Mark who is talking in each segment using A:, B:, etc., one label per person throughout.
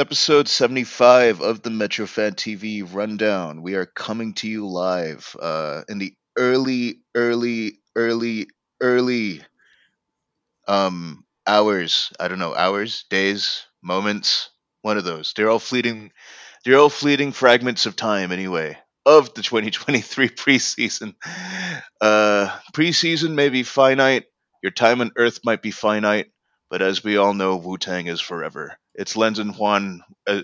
A: episode 75 of the Metrofan TV Rundown. We are coming to you live uh, in the early, early, early, early um, hours. I don't know, hours, days, moments, one of those. They're all fleeting. They're all fleeting fragments of time, anyway, of the 2023 preseason. Uh, preseason may be finite. Your time on Earth might be finite, but as we all know, Wu Tang is forever. It's Lens and Juan, uh,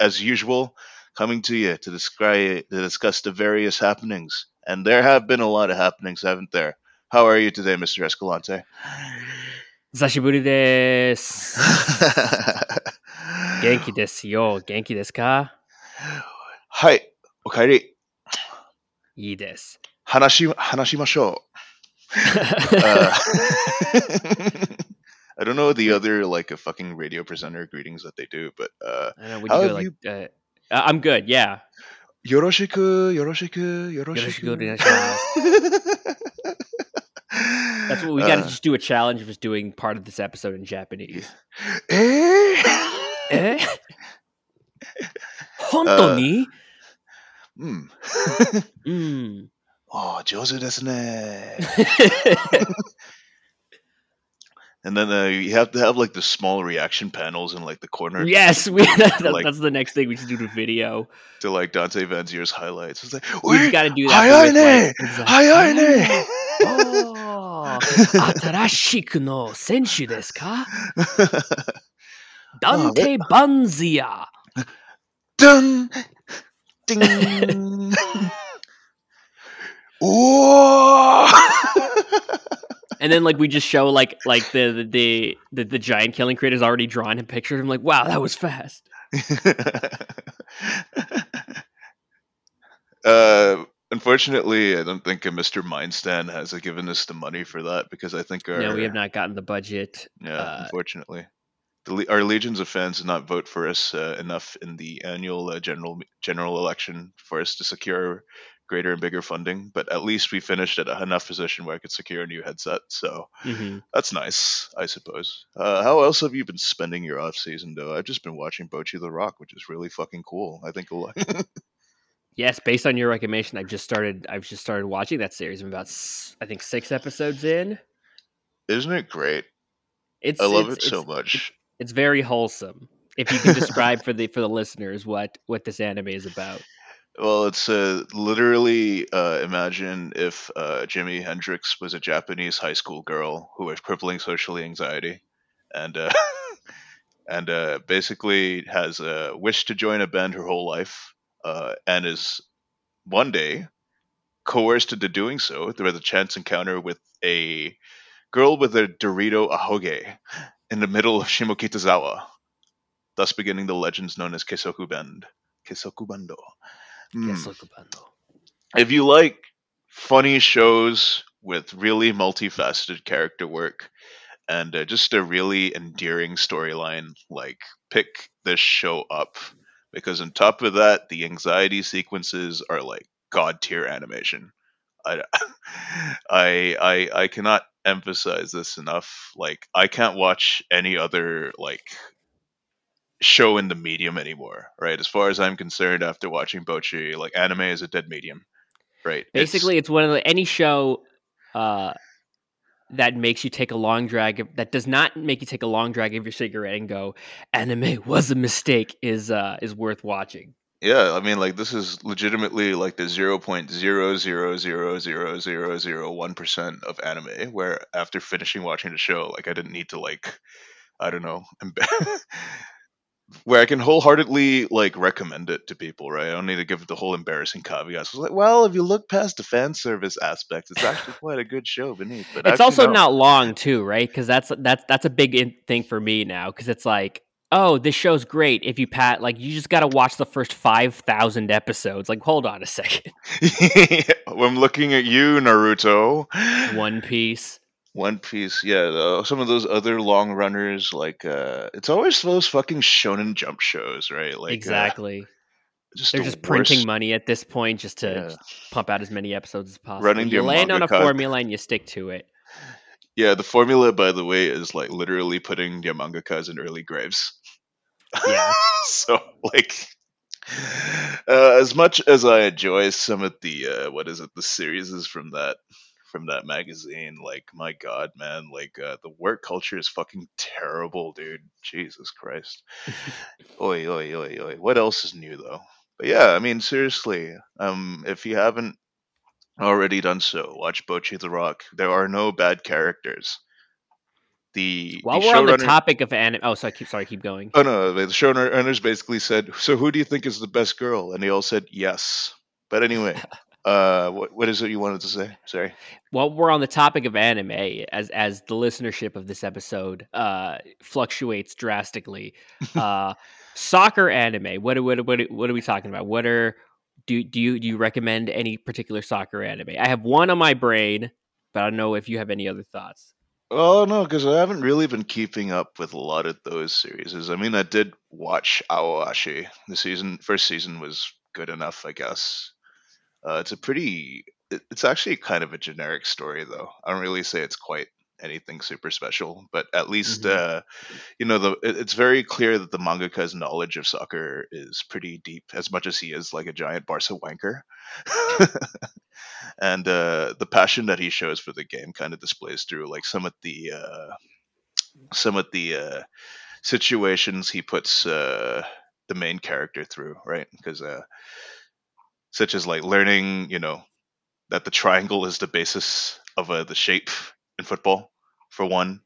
A: as usual, coming to you to discuss, to discuss the various happenings. And there have been a lot of happenings, haven't there? How are you today, Mr. Escalante? Zashiburi des.
B: Genki desu yo. Genki
A: desu ka? Hi. Okaeri. Ii desu. Hanashi, hanashimashou. uh, I don't know the other like a fucking radio presenter greetings that they do, but uh,
B: I know, would
A: How
B: you go
A: have
B: like, uh, uh, I'm good, yeah.
A: よろしく、よろしく、よろしく。
B: よろしくお願いします。That's what we got to
A: Uh,
B: just do a challenge of just doing part of this episode in Japanese.
A: えー
B: え本当に
A: うん。
B: うん。
A: ああ、上手ですね。 And then uh, you have to have like the small reaction panels in like the corner.
B: Yes, we, that, to,
A: like,
B: that's the next thing we should do to video.
A: To like Dante Vanzeir's highlights. It's like, we've
B: got to do that. With, like, exactly. Hayane! oh, atarashiku no senshu desu ka? Oh, Dante oh, Banzia.
A: Dun! Ding! oh!
B: And then like we just show like like the the the, the, the giant killing creators already drawn and pictured. I'm like, wow, that was fast.
A: uh, unfortunately, I don't think Mr. Mindstan has uh, given us the money for that because I think our
B: No, we have not gotten the budget.
A: yeah,
B: uh,
A: unfortunately, the, our legions of fans did not vote for us uh, enough in the annual uh, general general election for us to secure greater and bigger funding. But at least we finished at a enough position where I could secure a new headset. So
B: Mhm.
A: that's nice, I suppose. Uh, how else have you been spending your off season though? I've just been watching Bocchi the Rock, which is really fucking cool. I think a lot.
B: Yes, based on your recommendation, I've just started. I've just started watching that series. I'm about I think six episodes in.
A: Isn't it great?
B: It's
A: I love
B: it's,
A: it so
B: it's-
A: much.
B: It's very wholesome. If you can describe for the for the listeners what what this anime is about.
A: Well, it's uh, literally uh, imagine if uh, Jimi Hendrix was a Japanese high school girl who has crippling social anxiety, and uh, and uh, basically has a wish to join a band her whole life, uh, and is one day coerced into doing so through the chance encounter with a girl with a Dorito ahoge in the middle of Shimokitazawa, thus beginning the legends known as Kessoku Band. Kessoku Bando. Hmm. If you like funny shows with really multifaceted character work and uh, just a really endearing storyline, like pick this show up because on top of that, the anxiety sequences are like god tier animation. I, I I I cannot emphasize this enough. Like I can't watch any other like show in the medium anymore, right? As far as I'm concerned, after watching Bocchi, like anime is a dead medium, right?
B: Basically, it's, one of the any show uh, that makes you take a long drag that does not make you take a long drag of your cigarette and go, "Anime was a mistake." is uh, is worth watching.
A: yeah, I mean, like this is legitimately like the zero point zero zero zero zero zero zero one percent of anime. Where after finishing watching the show, like I didn't need to like, I don't know, emba- where I can wholeheartedly like recommend it to people, right? I don't need to give it the whole embarrassing caveats. Like, well, if you look past the fan service aspects, it's actually quite a good show beneath. But
B: it's also
A: no.
B: not long too, right? Because that's that's that's a big in- thing for me now. Because it's like, oh, this show's great. If you pat, like, you just got to watch the first five thousand episodes. Like, hold on a second.
A: I'm looking at you, Naruto.
B: One Piece.
A: One Piece, yeah. The, some of those other long runners, like uh, it's always those fucking Shonen Jump shows, right? Like uh,
B: exactly.
A: just
B: They're
A: the
B: just printing money at this point just to
A: Yeah.
B: pump out as many episodes as possible.
A: Running
B: you land on a formula and you stick to it.
A: Yeah, the formula, by the way, is like literally putting your mangakas in early graves.
B: Yeah.
A: so like uh, as much as I enjoy some of the uh, what is it the series is from that from that magazine like my god man like uh, the work culture is fucking terrible dude jesus christ oi oi oi oi what else is new though but yeah i mean seriously um if you haven't already done so watch Bocchi the rock there are no bad characters the
B: While
A: the
B: we're on the topic of anime, oh, sorry, keep sorry, keep going.
A: Oh no, the showrunners basically said, "So who do you think is the best girl?" And they all said yes. But anyway, uh, what what is it you wanted to say? Sorry.
B: well we're on the topic of anime, as as the listenership of this episode uh, fluctuates drastically, uh, soccer anime. What what what what are we talking about? What are do do you do you recommend any particular soccer anime? I have one on my brain, but I don't know if you have any other thoughts.
A: Oh no, because I haven't really been keeping up with a lot of those series. I mean, I did watch Aoashi. The season first season was good enough, I guess. Uh, it's a pretty. It's actually kind of a generic story, though. I don't really say it's quite anything super special, but at least
B: Mhm.
A: uh, you know the it's very clear that the mangaka's knowledge of soccer is pretty deep, as much as he is like a giant Barca wanker. and uh, the passion that he shows for the game kind of displays through like some of the uh, some of the uh, situations he puts uh, the main character through, right? Because uh, such as like learning, you know, that the triangle is the basis of uh, the shape in football, for one.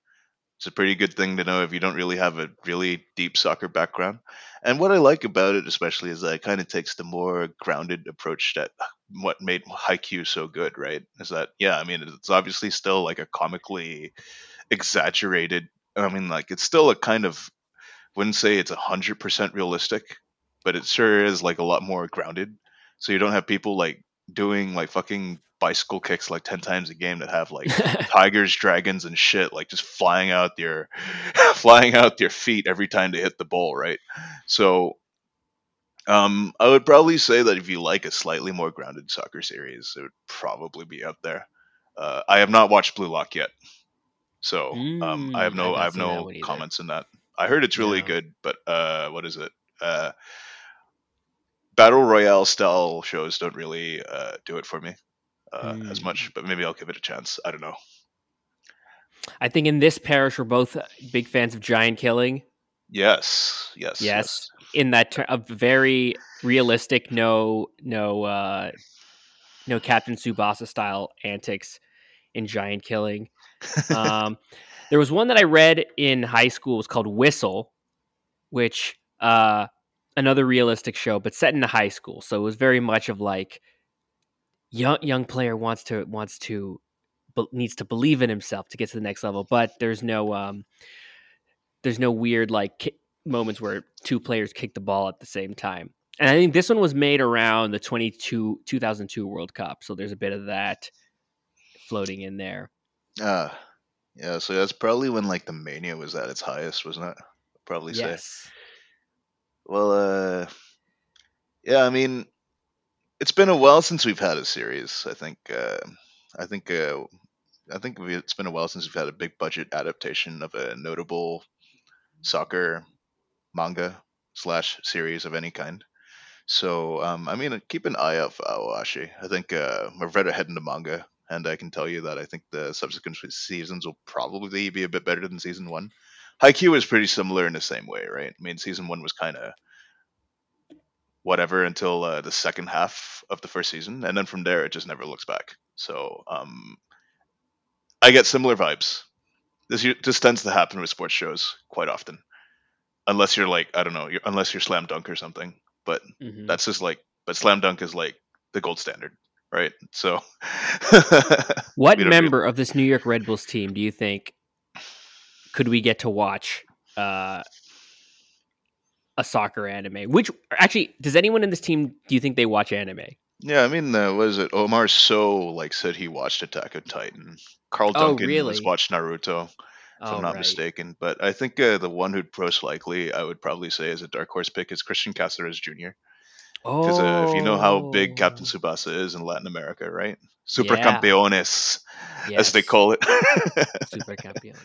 A: It's a pretty good thing to know if you don't really have a really deep soccer background. And what I like about it, especially, is that it kind of takes the more grounded approach that what made Haikyuu so good, right? Is that, yeah, I mean, it's obviously still like a comically exaggerated. I mean, like, it's still a kind of, wouldn't say it's 100% realistic, but it sure is like a lot more grounded. So you don't have people like doing like fucking bicycle kicks like 10 times a game that have like tigers, dragons, and shit like just flying out their flying out their feet every time they hit the ball, right? So um, I would probably say that if you like a slightly more grounded soccer series, it would probably be up there. Uh, I have not watched Blue Lock yet, so um, I have
B: Mm,
A: no I have no comments in that. I heard it's really
B: No.
A: good, but uh, what is it? Uh, battle royale style shows don't really uh, do it for me uh, as
B: Mm.
A: much, but maybe I'll give it a chance. I don't know.
B: I think in this parish we're both big fans of Giant Killing.
A: Yes, yes,
B: Yes, in that ter- a very realistic, no, no, uh, no Captain Tsubasa style antics in Giant Killing. Um, there was one that I read in high school. It was called Whistle, which uh, another realistic show, but set in a high school. So it was very much of like young young player wants to wants to be- needs to believe in himself to get to the next level, but there's no um, there's no weird like ki- moments where two players kick the ball at the same time. And I think this one was made around the 22 2002 World Cup, so there's a bit of that floating in there.
A: Ah, yeah. So that's probably when like the mania was at its highest, wasn't it? I'd probably say. Well, uh, yeah. I mean, it's been a while since we've had a series. I think. Uh, I think. Uh, I think it's been a while since we've had a big budget adaptation of a notable soccer manga slash series of any kind. So, um, I mean, keep an eye out for Aoashi. I think uh, I've read ahead the manga, and I can tell you that I think the subsequent seasons will probably be a bit better than season one. Haikyuu is pretty similar in the same way, right? I mean, season one was kind of whatever until uh, the second half of the first season, and then from there it just never looks back. So, um, I get similar vibes. This this tends to happen with sports shows quite often, unless you're like I don't know, you're, unless you're Slam Dunk or something. But
B: Mhm.
A: that's just like, but Slam Dunk is like the gold standard, right? So,
B: What member of this New York Red Bulls team do you think could we get to watch uh, a soccer anime? Which actually, does anyone in this team do you think they watch anime?
A: yeah, I mean, uh, what is it? Omar So like said he watched Attack on Titan. Carl
B: Oh,
A: Duncan
B: really?
A: has watched Naruto, if
B: Oh,
A: I'm not
B: right.
A: mistaken. But I think uh, the one who'd most likely I would probably say is a dark horse pick is Christian Cáceres Jr. Because uh, if you know how big Captain
B: Oh,
A: Tsubasa is in Latin America, right? Super
B: Yeah.
A: campeones, as they call it.
B: Super campeón.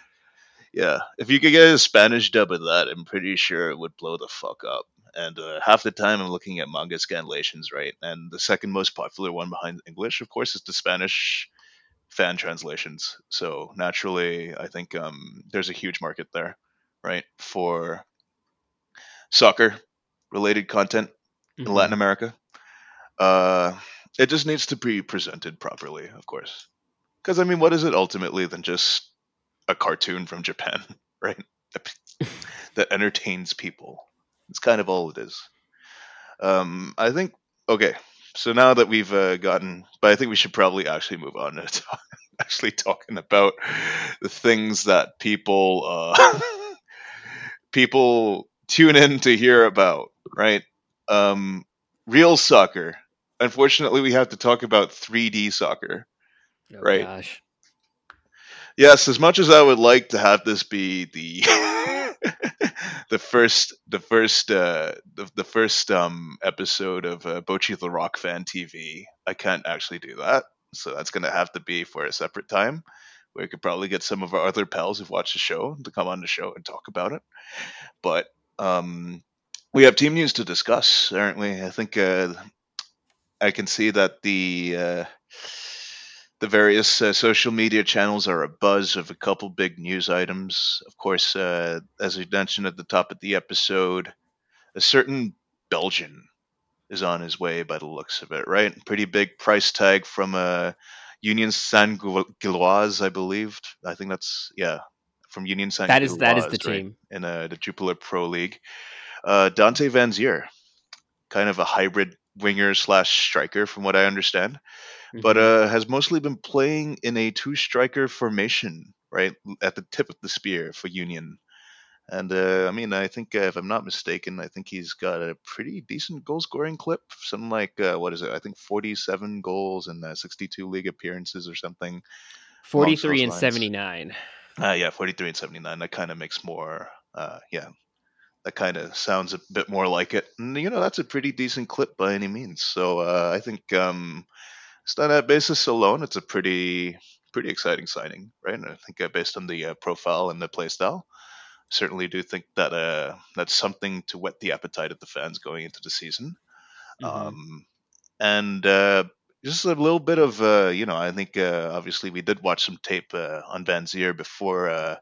A: Yeah, if you could get a Spanish dub of that, I'm pretty sure it would blow the fuck up. And uh, half the time I'm looking at manga scanlations, right? And the second most popular one behind English, of course, is the Spanish fan translations. So naturally, I think um, there's a huge market there, right, for soccer related content in Latin. America. Uh, it just needs to be presented properly, of course. Because I mean, what is it ultimately than just a cartoon from Japan, right? that entertains people. It's kind of all it is. Um, I think okay. So now that we've uh, gotten, but I think we should probably actually move on to talk, actually talking about the things that people uh, people tune in to hear about, right? Um, real soccer. Unfortunately, we have to talk about 3D soccer,
B: Oh
A: right?
B: gosh.
A: Yes, as much as I would like to have this be the the first the first uh the, the first um episode of uh, Bocchi the Rock Fan TV, I can't actually do that. So that's going to have to be for a separate time. We could probably get some of our other pals who've watched the show to come on the show and talk about it. But um we have team news to discuss, aren't we? I think uh, I can see that the uh, the various uh, social media channels are a buzz of a couple big news items. Of course, uh, as we mentioned at the top of the episode, a certain Belgian is on his way by the looks of it, right? Pretty big price tag from uh, Union Saint Gilloise, I believe. I think that's, yeah, from Union Saint
B: That is that is the
A: right?
B: team.
A: In uh, the Jupiler Pro League. Uh, Dante Vanzeir, kind of a hybrid winger slash striker, from what I understand but
B: Mhm.
A: uh, has mostly been playing in a two striker formation, right at the tip of the spear for Union. And uh, I mean, I think uh, if I'm not mistaken, I think he's got a pretty decent goal scoring clip. Something like uh, what is it? I think 47 goals and uh, 62 league appearances or something.
B: 43 and
A: lines.
B: 79.
A: Uh, yeah, 43 and 79. That kind of makes more. Uh, yeah, that kind of sounds a bit more like it. And you know, that's a pretty decent clip by any means. So uh, I think um, just on that basis alone, it's a pretty pretty exciting signing, right? And I think uh, based on the uh, profile and the playstyle, certainly do think that uh, that's something to whet the appetite of the fans going into the season.
B: Mhm.
A: Um, and uh, just a little bit of, uh, you know, I think uh, obviously we did watch some tape uh, on Vanzeir before uh,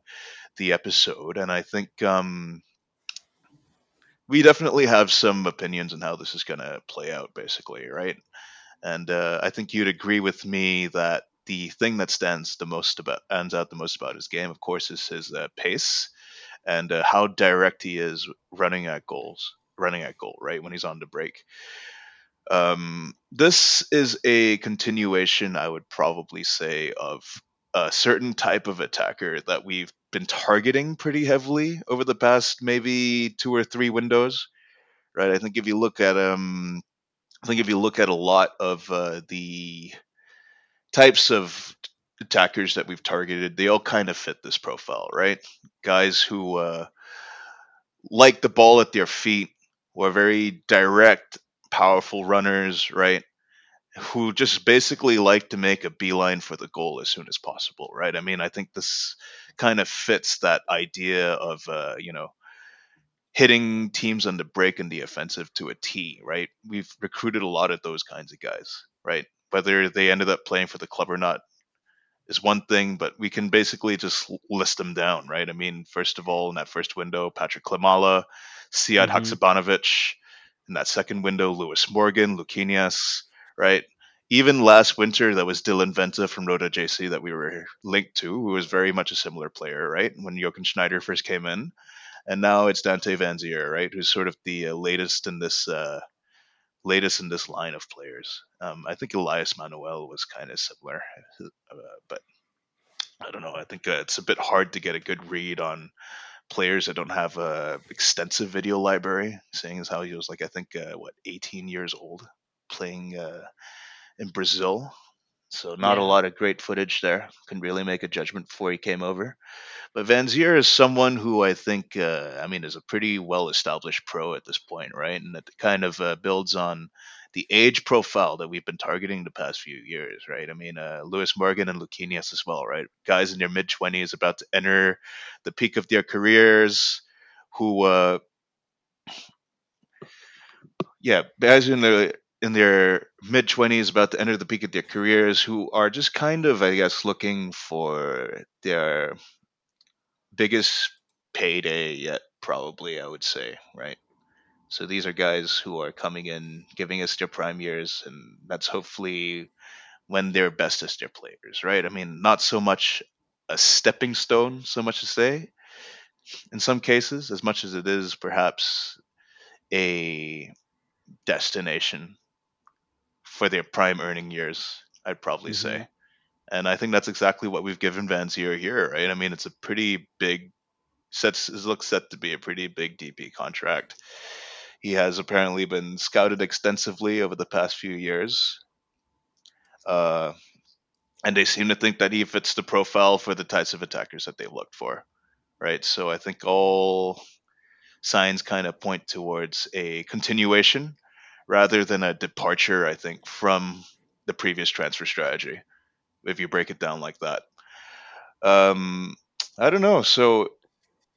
A: the episode, and I think um, we definitely have some opinions on how this is going to play out, basically, right? And uh, I think you'd agree with me that the thing that stands the most about stands out the most about his game, of course, is his uh, pace and uh, how direct he is running at goals, running at goal, right when he's on the break. Um, this is a continuation, I would probably say, of a certain type of attacker that we've been targeting pretty heavily over the past maybe two or three windows, right? I think if you look at um, I think if you look at a lot of uh, the types of attackers that we've targeted, they all kind of fit this profile, right? Guys who uh, like the ball at their feet, who are very direct, powerful runners, right? Who just basically like to make a beeline for the goal as soon as possible, right? I mean, I think this kind of fits that idea of, uh, you know, hitting teams on the break and the offensive to a T, right? We've recruited a lot of those kinds of guys, right? Whether they ended up playing for the club or not is one thing, but we can basically just list them down, right? I mean, first of all, in that first window, Patrick Klimala, Sead
B: Mhm.
A: Haksabanovic. In that second window, Lewis Morgan, Luquinhas, right? Even last winter, that was Dylan Vente from Roda JC that we were linked to, who was very much a similar player, right? When Jochen Schneider first came in. And now it's Dante Vanzeir, right? Who's sort of the uh, latest in this uh, latest in this line of players. Um, I think Elias Manuel was kind of similar, uh, but I don't know. I think uh, it's a bit hard to get a good read on players that don't have a extensive video library, seeing as how he was like I think uh, what 18 years old playing uh, in Brazil. So not a lot of great footage there. Couldn't really make a judgment before he came over. But Vanzeir is someone who I think, uh, I mean, is a pretty well established pro at this point, right? And it kind of uh, builds on the age profile that we've been targeting the past few years, right? I mean, uh, Lewis Morgan and Luquinhas as well, right? Guys in their mid 20s about to enter the peak of their careers who, uh, yeah, guys in the in their mid 20s about to enter the peak of their careers who are just kind of i guess looking for their biggest payday yet probably i would say right so these are guys who are coming in giving us their prime years and that's hopefully when they're best as their players right i mean not so much a stepping stone so much to say in some cases as much as it is perhaps a destination for their prime earning years, I'd probably
B: Mhm.
A: say. And I think that's exactly what we've given Vanzeir here, right? I mean, it's a pretty big sets looks set to be a pretty big DP contract. He has apparently been scouted extensively over the past few years. Uh, and they seem to think that he fits the profile for the types of attackers that they looked for, right? So I think all signs kind of point towards a continuation rather than a departure, I think, from the previous transfer strategy, if you break it down like that. Um, I don't know. So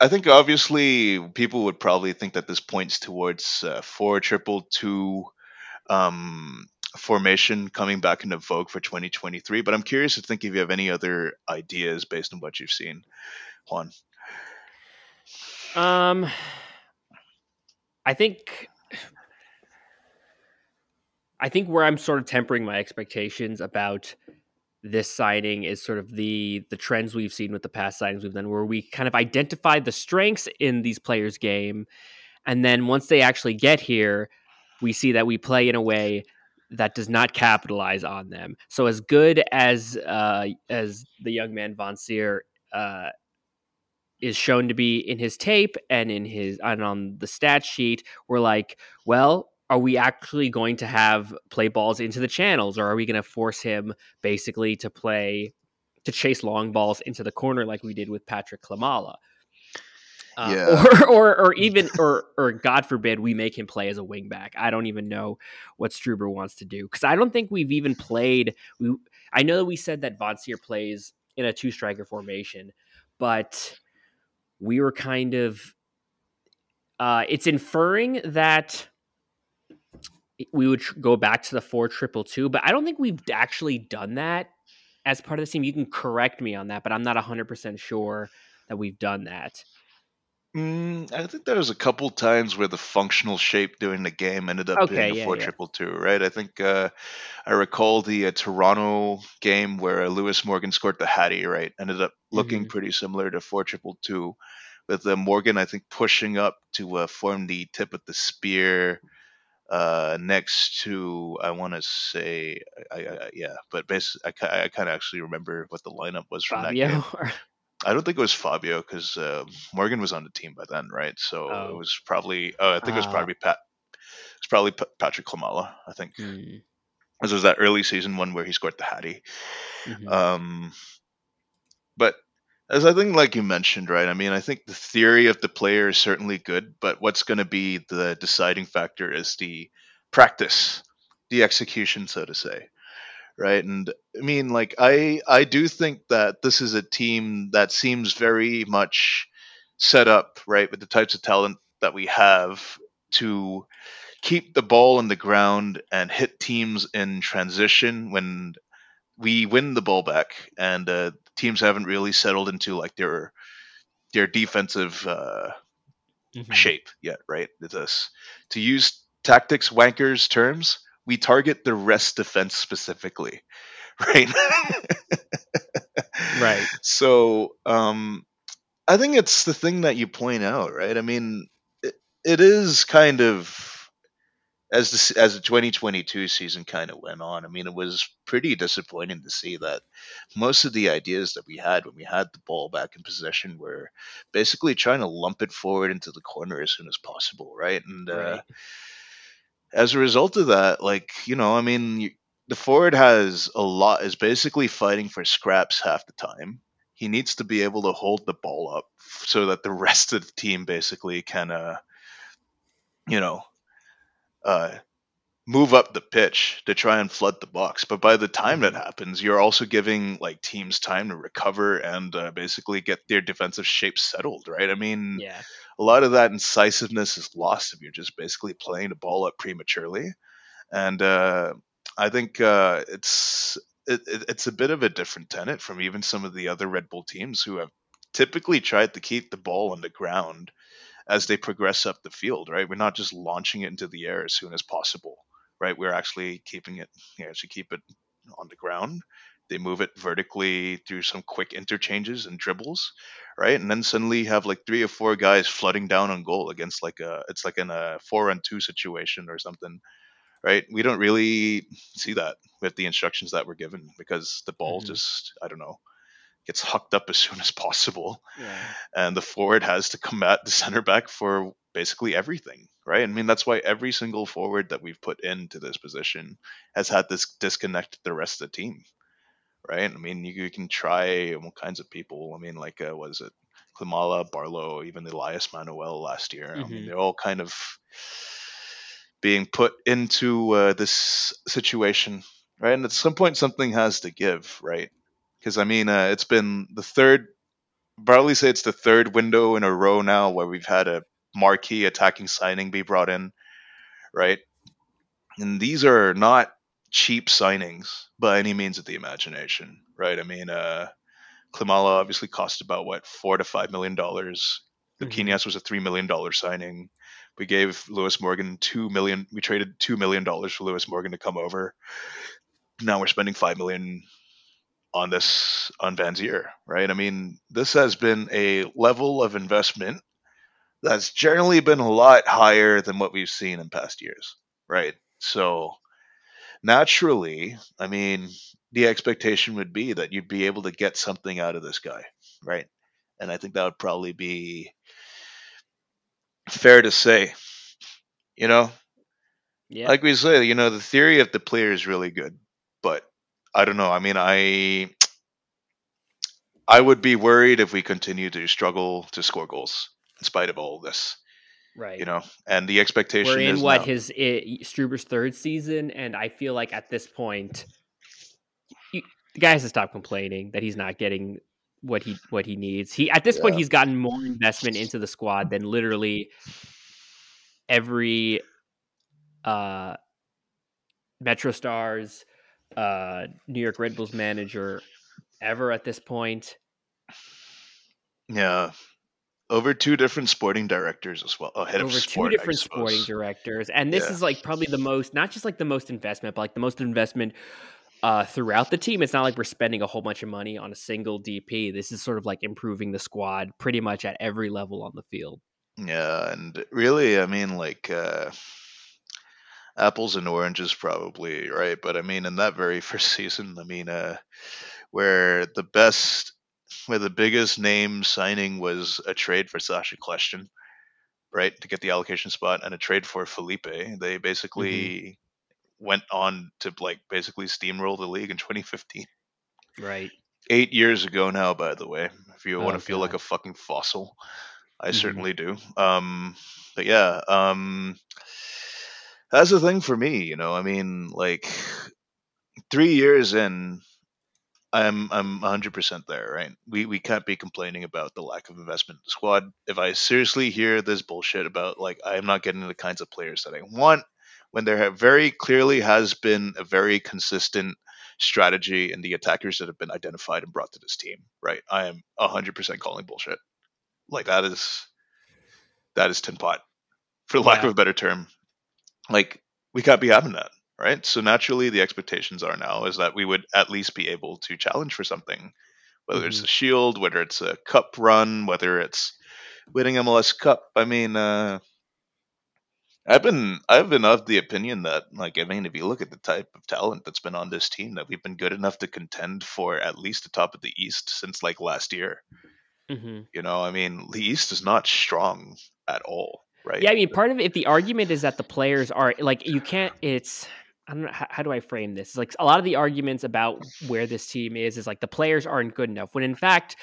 A: I think obviously people would probably think that this points towards uh, four triple two um, formation coming back into vogue for 2023. But I'm curious to think if you have any other ideas based on what you've seen, Juan.
B: Um, I think, I think where I'm sort of tempering my expectations about this signing is sort of the the trends we've seen with the past signings we've done, where we kind of identify the strengths in these players' game, and then once they actually get here, we see that we play in a way that does not capitalize on them. So as good as uh, as the young man Vanzeir uh, is shown to be in his tape and in his and on the stat sheet, we're like, well, are we actually going to have play balls into the channels, or are we going to force him basically to play to chase long balls into the corner like we did with Patrick Klimala? Uh,
A: Yeah.
B: or, or, or even, or, or God forbid, we make him play as a wingback. I don't even know what Struber wants to do because I don't think we've even played. We, I know that we said that Vanzeir plays in a two striker formation, but we were kind of. Uh, it's inferring that we would tr- go back to the four triple two, but I don't think we've actually done that as part of the team. You can correct me on that, but I'm not hundred percent sure that we've done that.
A: Mm, I think there was a couple times where the functional shape during the game ended up
B: Okay,
A: being a
B: yeah,
A: four
B: yeah.
A: triple two, right? I think uh, I recall the uh, Toronto game where Lewis Morgan scored the Hattie, right? Ended up looking
B: Mhm.
A: pretty similar to four triple two, with uh, Morgan I think pushing up to uh, form the tip of the spear uh, next to I want to say I, I, yeah, but basically I, I kind of actually remember what the lineup was from that game.
B: Fabio.
A: I don't think it was Fabio because uh, Morgan was on the team by then, right? So
B: Oh.
A: it was probably. Oh, I think it was
B: Ah.
A: probably Pat. It's probably P- Patrick Klimala. I think
B: Hmm.
A: this was that early season one where he scored the Hattie.
B: Mhm.
A: Um, but as I think, like you mentioned, right? I mean, I think the theory of the player is certainly good, but what's going to be the deciding factor is the practice, the execution, so to say, right? And I mean, like I, I do think that this is a team that seems very much set up, right, with the types of talent that we have to keep the ball on the ground and hit teams in transition when we win the ball back and uh, teams haven't really settled into like their their defensive uh,
B: Mhm.
A: shape yet, right? It's us to use tactics wankers terms. We target the rest defense specifically, right?
B: Right.
A: So, um, I think it's the thing that you point out, right? I mean, it, it is kind of as the as the 2022 season kind of went on. I mean, it was pretty disappointing to see that most of the ideas that we had when we had the ball back in possession were basically trying to lump it forward into the corner as soon as possible, right? And uh, as a result of that, like you know, I mean, you- the forward has a lot is basically fighting for scraps half the time. He needs to be able to hold the ball up so that the rest of the team basically can, uh, you know, uh, move up the pitch to try and flood the box. But by the time that
B: Mhm.
A: happens, you're also giving like teams time to recover and uh, basically get their defensive shape settled, right? I mean,
B: Yeah.
A: a lot of that incisiveness is lost if you're just basically playing the ball up prematurely. And uh, I think uh, it's it, it, it's a bit of a different tenet from even some of the other Red Bull teams who have typically tried to keep the ball on the ground as they progress up the field, right? We're not just launching it into the air as soon as possible, right? We're actually keeping it, you know, to keep it on the ground. They move it vertically through some quick interchanges and dribbles, right? And then suddenly you have like three or four guys flooding down on goal against like a, it's like in a four on two situation or something, right? We don't really see that with the instructions that we're given because the ball
B: Mhm.
A: just, I don't know, gets hucked up as soon as possible
B: Yeah.
A: and the forward has to combat the center back for basically everything, right? I mean, that's why every single forward that we've put into this position has had this disconnect the rest of the team, right? I mean, you, you can try all kinds of people. I mean, like, uh, what is it? Klimala, Barlow, even Elias Manuel last year. I mean,
B: Mhm.
A: they're all kind of being put into uh, this situation, right? And at some point, something has to give, right? Because I mean, uh, it's been the third probably say it's the third window in a row now where we've had a marquee attacking signing be brought in, right? And these are not cheap signings by any means of the imagination, right? I mean, uh, Klimala obviously cost about what four to five million dollars. The
B: Mhm.
A: Quinones was a three million dollar signing. We gave Lewis Morgan two million. We traded two million dollars for Lewis Morgan to come over. Now we're spending five million on this on Vanzeir, right? I mean, this has been a level of investment that's generally been a lot higher than what we've seen in past years, right? So naturally, I mean, the expectation would be that you'd be able to get something out of this guy, right? And I think that would probably be fair to say. You know,
B: Yeah.
A: like we say, you know, the theory of the player is really good, but I don't know. I mean, I I would be worried if we continue to struggle to score goals in spite of all of this,
B: right.
A: you know. And the expectation
B: We're in what
A: now,
B: his i Struber's third season, and I feel like at this point, you, the guy has to stop complaining that he's not getting what he what he needs. He at this point he's gotten more investment into the squad than literally every uh, Metro Stars, uh, New York Red Bulls manager ever at this point.
A: yeah, over two different sporting directors as well. Head of
B: over
A: sport,
B: two different sporting directors and this
A: Yeah.
B: is like probably the most not just like the most investment but like the most investment uh throughout the team it's not like we're spending a whole bunch of money on a single dp this is sort of like improving the squad pretty much at every level on the field
A: Yeah, and really, I mean, like uh, apples and oranges, probably right. But I mean, in that very first season, I mean, uh, where the best, where the biggest name signing was a trade for Sacha Kljestan, right, to get the allocation spot, and a trade for Felipe. They basically went on to like basically steamroll the league in 2015.
B: right
A: Eight years ago now, by the way. If you want
B: Oh,
A: to feel like a fucking fossil, I
B: Mhm.
A: certainly do. Um, but yeah, um, that's the thing for me. You know, I mean, like three years in, I'm I'm 100 percent there. Right? We we can't be complaining about the lack of investment in the squad. If I seriously hear this bullshit about like I'm not getting the kinds of players that I want, when there have very clearly has been a very consistent strategy in the attackers that have been identified and brought to this team, right? I am 100 percent calling bullshit. Like that is that is tin pot, for lack
B: Yeah.
A: of a better term. Like we can't be having that, right? So naturally, the expectations are now is that we would at least be able to challenge for something, whether it's
B: Mhm.
A: a shield, whether it's a cup run, whether it's winning MLS Cup. I mean, uh, I've been I've been of the opinion that like I mean, if you look at the type of talent that's been on this team, that we've been good enough to contend for at least the top of the East since like last year.
B: Mm-hmm.
A: You know, I mean, the East is not strong at all, right?
B: yeah i mean part of it if the argument is that the players are like you can't it's I don't know how, how do I frame this? Like a lot of the arguments about where this team is is like the players aren't good enough. When in fact,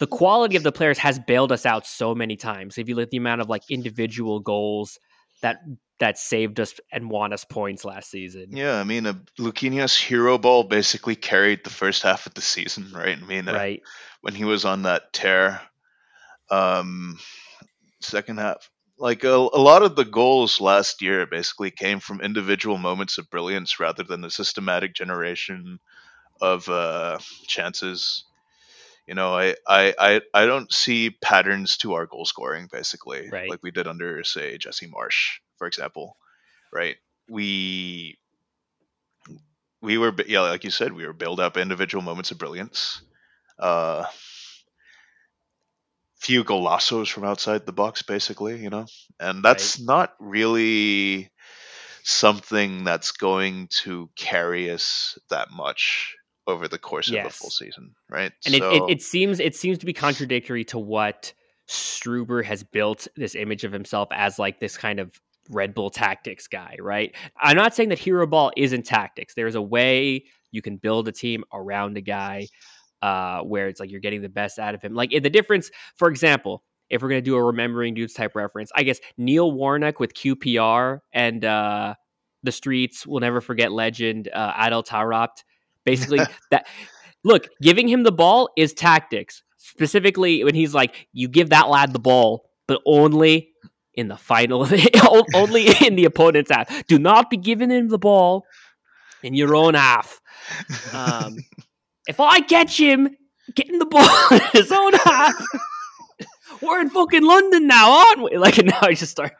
B: the quality of the players has bailed us out so many times. If you look at the amount of like individual goals that that saved us and won us points last season.
A: Yeah, I mean, uh, Luquinhas hero ball basically carried the first half of the season, right? I mean, uh,
B: Right.
A: when he was on that tear, um, second half, like a, a lot of the goals last year basically came from individual moments of brilliance rather than the systematic generation of uh, chances. You know, I, I, I, I don't see patterns to our goal scoring basically,
B: Right.
A: like we did under say Jesse Marsch, for example. Right? We we were yeah, like you said, we were build up individual moments of brilliance. Uh, few golazos from outside the box, basically, you know, and that's not really something that's going to carry us that much over the course of a full season, right?
B: And it, it, it seems it seems to be contradictory to what Struber has built this image of himself as like this kind of Red Bull tactics guy, right? I'm not saying that hero ball isn't tactics. There's a way you can build a team around a guy uh, where it's like you're getting the best out of him. Like in the difference, for example, if we're gonna do a remembering dudes type reference, I guess Neil Warnock with QPR and uh, the streets will never forget legend uh, Adel Taarabt. Basically, that look, giving him the ball is tactics. Specifically, when he's like, you give that lad the ball, but only in the final, only in the opponent's half. Do not be giving him the ball in your own half. Um, if I catch him getting the ball in his own half, we're in fucking London now, aren't we? Like, now I just start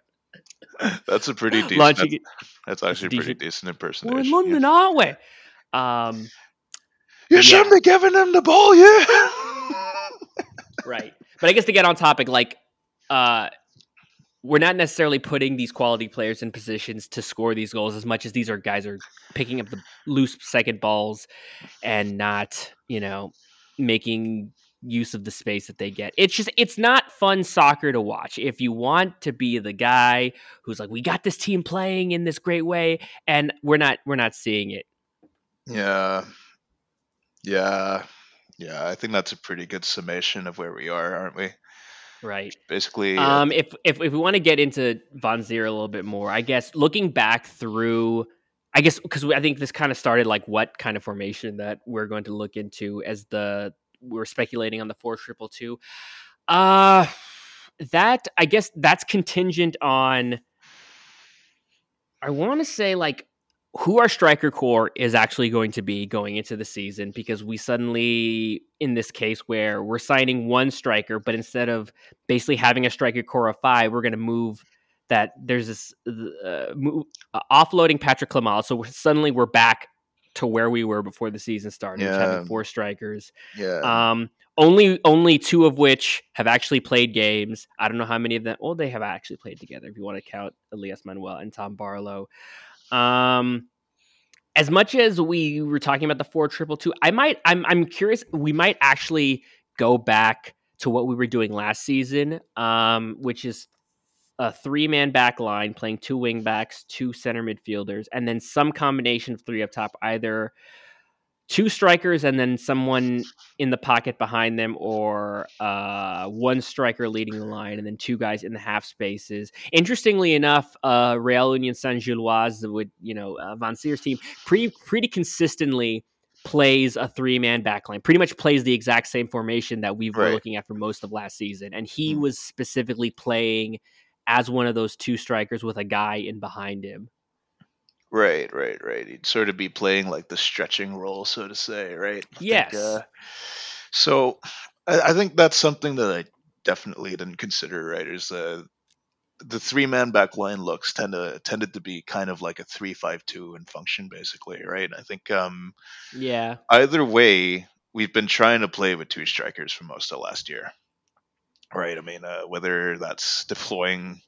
A: that's a pretty decent.
B: launching
A: That's, that's actually a pretty
B: decent-
A: decent
B: We're
A: impersonation.
B: in
A: yeah.
B: London, aren't we? Um,
A: You shouldn't be giving him the ball, yeah.
B: right but i guess to get on topic like uh we're not necessarily putting these quality players in positions to score these goals as much as these are guys are picking up the loose second balls and not you know making use of the space that they get it's just it's not fun soccer to watch if you want to be the guy who's like we got this team playing in this great way and we're not we're not seeing it
A: Yeah. Yeah. Yeah. I think that's a pretty good summation of where we are, aren't we?
B: Right
A: Basically, uh,
B: Um, if if if we want to get into Vanzeir a little bit more, I guess looking back through, I guess because I think this kind of started like what kind of formation that we're going to look into as the we're speculating on the four triple two. Uh that I guess that's contingent on. I want to say like who our striker core is actually going to be going into the season because we suddenly in this case where we're signing one striker but instead of basically having a striker core of five we're going to move that there's this uh, move, uh, offloading Patrick Klimala so we're, suddenly we're back to where we were before the season started
A: Yeah.
B: having four strikers
A: yeah.
B: um, only only two of which have actually played games. I don't know how many of them. Well, they have actually played together. If you want to count Elias Manuel and Tom Barlow. Um, as much as we were talking about the four triple two, I might. I'm I'm curious. We might actually go back to what we were doing last season, um, which is a three man back line playing two wing backs, two center midfielders, and then some combination of three up top, either two strikers and then someone in the pocket behind them, or uh, one striker leading the line, and then two guys in the half spaces. Interestingly enough, uh, Real Union Saint Gilloise, would you know uh, Vanzeir's team, pretty pretty consistently plays a three man backline. Pretty much plays the exact same formation that we were
A: Right.
B: looking at for most of last season, and he
A: Mm.
B: was specifically playing as one of those two strikers with a guy in behind him.
A: Right, right, right. He'd sort of be playing like the stretching role, so to say, right? I think,
B: Yes.
A: uh, so I, I think that's something that I definitely didn't consider. Right, is uh, the three man back line looks tend to tended to be kind of like a three five two in function, basically. Right. I think um,
B: Yeah,
A: either way, we've been trying to play with two strikers for most of last year. Right. I mean, uh, whether that's deploying,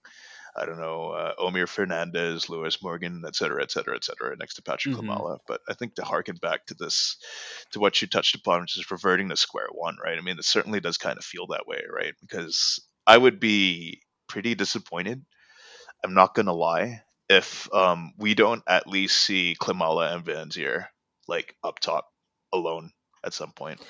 A: I don't know, uh, Omir Fernandez, Lewis Morgan, et cetera, et cetera, et cetera, next to Patrick
B: Mhm.
A: Klimala. But I think to harken back to this, to what you touched upon, which is reverting to square one, right? I mean, it certainly does kind of feel that way, right? Because I would be pretty disappointed. I'm not going to lie. If um, we don't at least see Klimala and Vanzeir like up top alone at some point.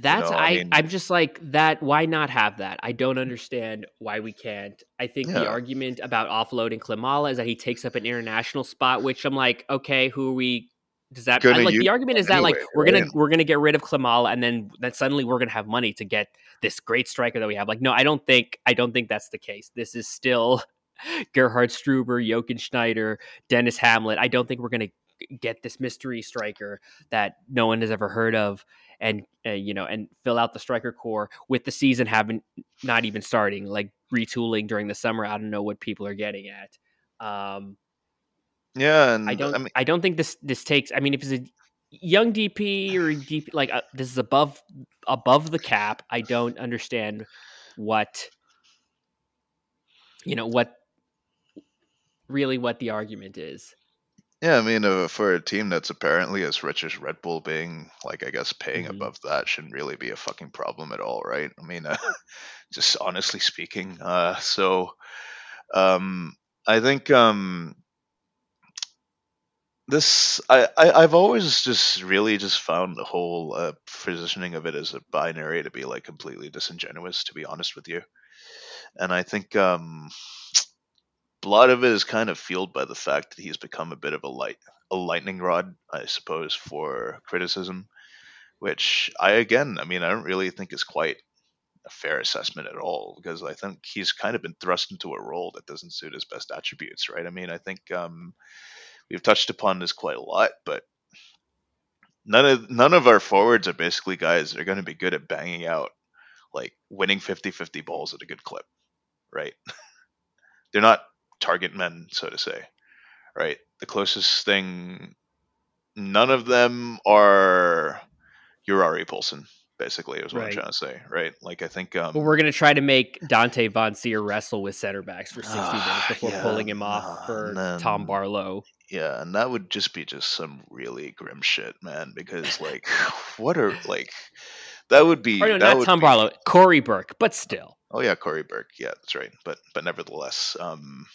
B: That's
A: know,
B: I,
A: I.
B: I'm just like that. Why not have that? I don't understand why we can't. I think the argument about offloading Klimala is that he takes up an international spot, which I'm like, okay, who are we? Does that I, like the argument is that like we're gonna
A: right?
B: we're gonna get rid of Klimala and then that suddenly we're gonna have money to get this great striker that we have. Like, no, I don't think I don't think that's the case. This is still Gerhard Struber, Jochen Schneider, Denis Hamlett. I don't think we're gonna get this mystery striker that no one has ever heard of and uh, you know and fill out the striker core with the season having not even starting like retooling during the summer i don't know what people are getting at. Um
A: Yeah, and
B: i don't
A: I
B: I, don't think this this takes i mean if it's a young dp or dp like uh, this is above above the cap i don't understand what you know what really what the argument is
A: yeah, I mean, uh, for a team that's apparently as rich as Red Bull, being like, I guess, paying
B: Mhm.
A: above that shouldn't really be a fucking problem at all, right? I mean, uh, just honestly speaking. Uh, so, um, I think um, this, I, I, I've always just really just found the whole uh, positioning of it as a binary to be like completely disingenuous, to be honest with you. And I think um, a lot of it is kind of fueled by the fact that he's become a bit of a light, a lightning rod, I suppose, for criticism. Which I again, I mean, I don't really think is quite a fair assessment at all because I think he's kind of been thrust into a role that doesn't suit his best attributes, right? I mean, I think um, we've touched upon this quite a lot, but none of none of our forwards are basically guys that are going to be good at banging out like winning 50-50 balls at a good clip, right? They're not target men, so to say, right? The closest thing, none of them are Urari Poulsen, basically, is what
B: Right.
A: I'm trying to say, right? Like, I think. Um,
B: But we're gonna try to make Dante Vanzeir wrestle with center backs for 60
A: Ah,
B: minutes before
A: yeah,
B: pulling him off
A: nah,
B: for
A: then-
B: Tom Barlow.
A: Yeah, and that would just be just some really grim shit, man. Because like, what are like, that would be
B: Or no,
A: that
B: not
A: would
B: Tom
A: be-
B: Barlow, Cory Burke, but still.
A: Oh yeah, Cory Burke. Yeah, that's right. But but nevertheless, um,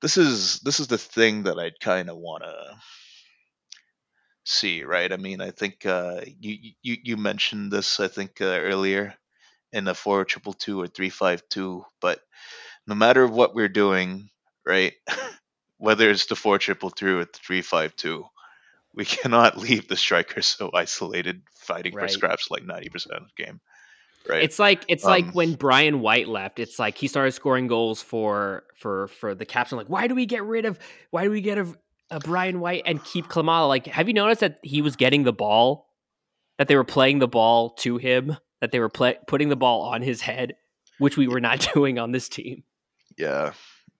A: this is this is the thing that I'd kind of want to see, right? I mean, I think uh, you you you mentioned this, I think uh, earlier in the four triple two or three five two, but no matter what we're doing, right? Whether it's the four triple three or the three five two, we cannot leave the striker so isolated, fighting for scraps like ninety percent of the game, right?
B: It's like it's like
A: Um,
B: when Brian White left. It's like he started scoring goals for for for the Caps. I'm like, why do we get rid of why do we get a, a Brian White and keep Klimala? Like, have you noticed that he was getting the ball? That they were playing the ball to him. That they were play, putting the ball on his head, which we were not doing on this team.
A: Yeah,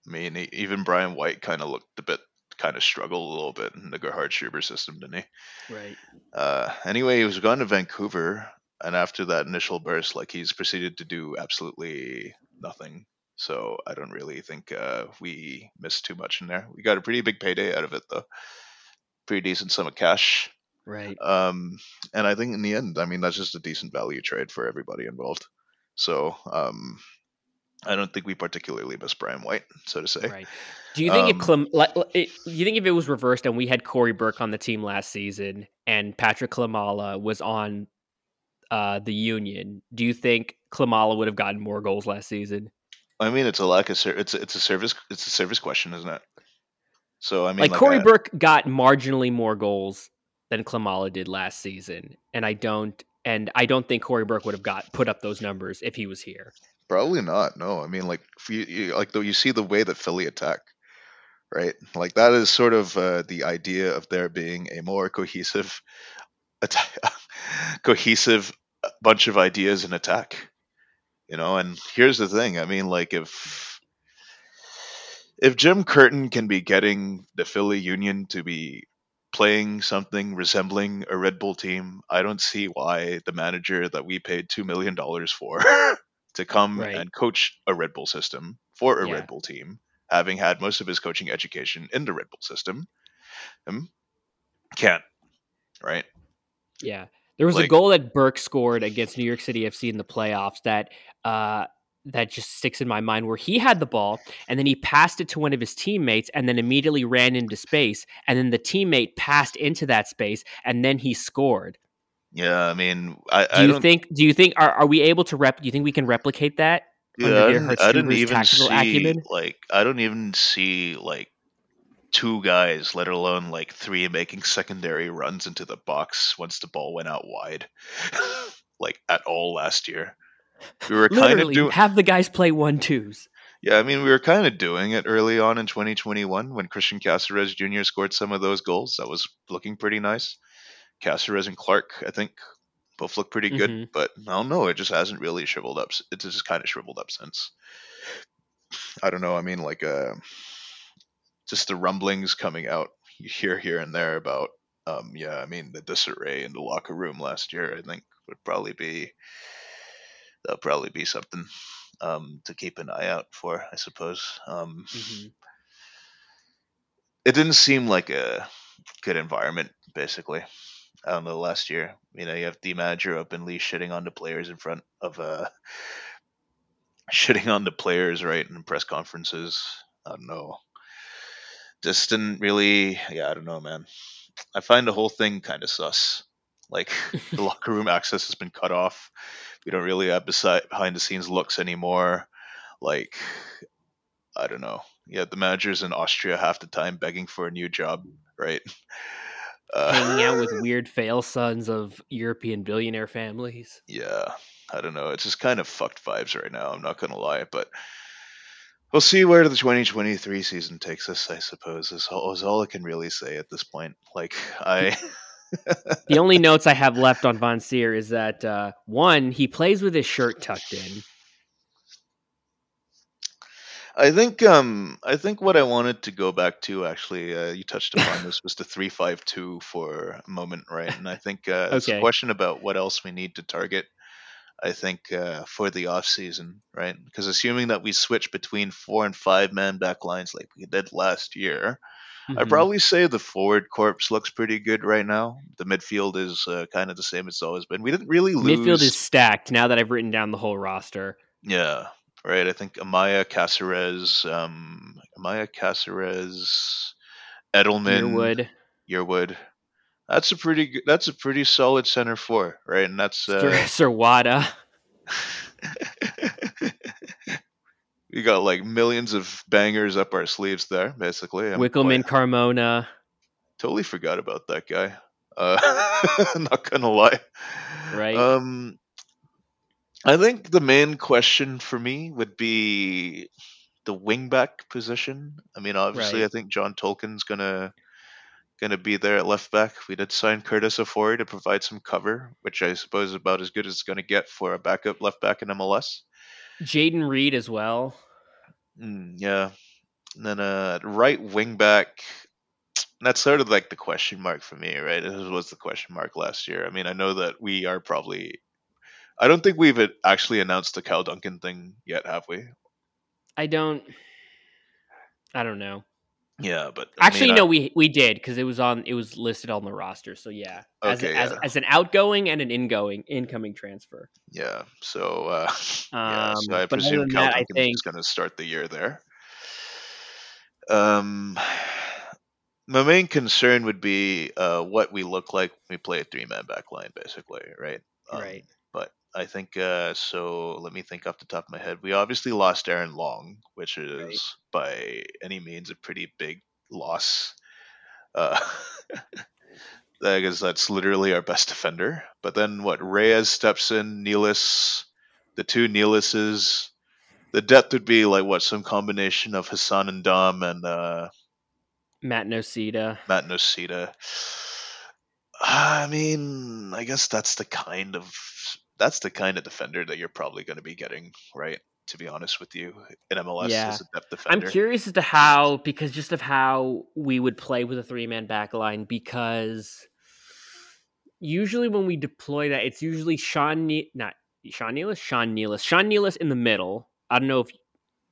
A: I mean, even Brian White kind of looked a bit, kind of struggled a little bit in the Gerhard Struber system, didn't he?
B: Right.
A: Uh, anyway, he was gone to Vancouver, and after that initial burst, like he's proceeded to do absolutely nothing. So I don't really think uh, we missed too much in there. We got a pretty big payday out of it, though. Pretty decent sum of cash.
B: Right.
A: Um, and I think in the end, I mean, that's just a decent value trade for everybody involved. So um, I don't think we particularly miss Brian White, so to say.
B: Right. Do you think if
A: Um,
B: Clem, like, it, you think if it was reversed and we had Cory Burke on the team last season and Patrick Klimala was on uh, the Union, do you think Klimala would have gotten more goals last season?
A: I mean, it's a lack of ser- it's it's a service it's a service question, isn't it? So I mean,
B: like,
A: like,
B: Cory
A: I-
B: Burke got marginally more goals than Klimala did last season, and I don't and I don't think Cory Burke would have got put up those numbers if he was here.
A: probably not. No, I mean, like, you, you like though you see the way that Philly attack, right? Like that is sort of uh, the idea of there being a more cohesive, attack, cohesive bunch of ideas in attack. You know, and here's the thing. I mean, like if if Jim Curtin can be getting the Philly Union to be playing something resembling a Red Bull team, I don't see why the manager that we paid two million dollars for to come
B: Right.
A: and coach a Red Bull system for a
B: Yeah.
A: Red Bull team, having had most of his coaching education in the Red Bull system, um, can't. Right?
B: Yeah. There was a goal that Burke scored against New York City FC in the playoffs that uh that just sticks in my mind where he had the ball and then he passed it to one of his teammates and then immediately ran into space and then the teammate passed into that space and then he scored.
A: Yeah, I mean, I,
B: Do you
A: don't.
B: think? Do you think are, are we able to rep? Do you think we can replicate that under
A: Yeah, I didn't, I didn't even see
B: acumen?
A: like I don't even see like two guys, let alone like three, making secondary runs into the box once the ball went out wide, like at all last year. We were kind of doing.
B: have the guys play one twos.
A: Yeah, I mean, we were kind of doing it early on in 2021 when Christian Caceres Jr. scored some of those goals. That was looking pretty nice. Caceres and Clark, I think, both look pretty good,
B: Mhm.
A: but I don't know. It just hasn't really shriveled up. It's just kind of shriveled up since. I don't know. I mean, like, uh, just the rumblings coming out you hear here and there about, um, yeah, I mean, the disarray in the locker room last year, I think would probably be that'll probably be something um, to keep an eye out for, I suppose. Um,
B: Mhm.
A: it didn't seem like a good environment, basically. I don't know, last year. You know, you have the manager openly shitting on the players in front of uh shitting on the players, right, in press conferences. I don't know. Just didn't really yeah, I don't know, man. I find the whole thing kind of sus. Like the locker room access has been cut off. We don't really have beside behind the scenes looks anymore. Like I don't know. Yeah, the managers in Austria half the time begging for a new job, right? Uh,
B: Hanging out with weird fail sons of European billionaire families.
A: yeah, I don't know. It's just kind of fucked vibes right now. I'm not gonna lie, but we'll see where the 2023 season takes us. I suppose is all, is all I can really say at this point. Like I,
B: The only notes I have left on Vanzeir is that uh, one, he plays with his shirt tucked in.
A: I think, um, I think what I wanted to go back to actually, uh, you touched upon this was the three five two for a moment, right? And I think uh, it's a question about what else we need to target. I think uh, for the off season, right? Because assuming that we switch between four and five man back lines like we did last year, I'd
B: Mhm.
A: probably say the forward corps looks pretty good right now. The midfield is uh, kind of the same it's always been. We didn't really lose.
B: Midfield is stacked now that I've written down the whole roster.
A: yeah, right. I think Amaya Caceres, um, Amaya Caceres, Edelman,
B: Yearwood,
A: Yearwood. That's a pretty good. That's a pretty solid center four, right? And that's
B: Sir,
A: uh,
B: Sserwadda.
A: we got like millions of bangers up our sleeves there, basically. I'm
B: Wikelman,
A: quite-
B: Carmona.
A: totally forgot about that guy. Uh, not gonna lie.
B: Right.
A: Um, I think the main question for me would be the wingback position. I mean, obviously,
B: Right.
A: I think John Tolkin's gonna gonna be there at left back. We did sign Curtis Ofori to provide some cover, which I suppose is about as good as it's gonna get for a backup left back in MLS.
B: Jayden Reid as well.
A: Mm, yeah. And then uh, right wing back. That's sort of like the question mark for me, right? This was the question mark last year. I mean, I know that we are probably. I don't think we've actually announced the Cal Duncan thing yet, have we?
B: I don't. I don't know.
A: Yeah, but I
B: Actually,
A: mean,
B: no,
A: I-
B: we we did because it was on. It was listed on the roster. So yeah, as
A: Okay,
B: as,
A: yeah.
B: as an outgoing and an ingoing incoming transfer.
A: yeah. So, uh, yeah. So
B: Um,
A: I
B: but
A: presume
B: than
A: Cal
B: that, I think
A: just going to start the year there. Um, my main concern would be uh, what we look like when we play a three-man back line, basically, right? Um,
B: Right.
A: I think uh, so. Let me think off the top of my head. We obviously lost Aaron Long, which is by any means a pretty big loss. Uh, I guess that's literally our best defender. But then what? Reyes steps in, Nealis, the two Nealises. The depth would be like what? Some combination of Hassan and Dom and uh,
B: Matt Nocita.
A: Matt Nocita. I mean, I guess that's the kind of that's the kind of defender that you're probably going to be getting, right? To be honest with you, in MLS
B: Yeah.
A: as a depth
B: I'm curious as to how, because just of how we would play with a three man back line, because usually when we deploy that, it's usually Sean, ne- not Sean Nealis, Sean Nealis, Sean Nealis in the middle. I don't know if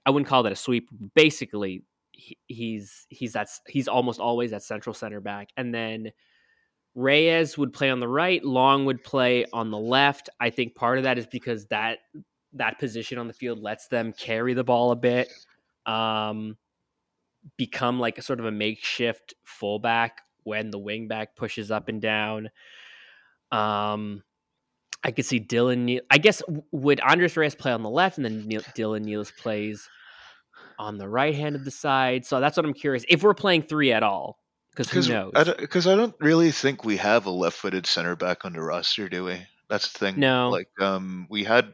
B: I wouldn't call that a sweep. Basically, he, he's he's that's he's almost always that central center back, and then Reyes would play on the right, Long would play on the left. I think part of that is because that that position on the field lets them carry the ball a bit, um, become like a sort of a makeshift fullback when the wingback pushes up and down. Um, I could see Dylan. I guess would Andres Reyes play on the left, and then Dylan Nealis plays on the right hand of the side. So that's what I'm curious if we're playing three at all. Because who knows?
A: Because I, I, don't really think we have a left-footed center back on the roster, do we? That's the thing.
B: No.
A: Like, um, we had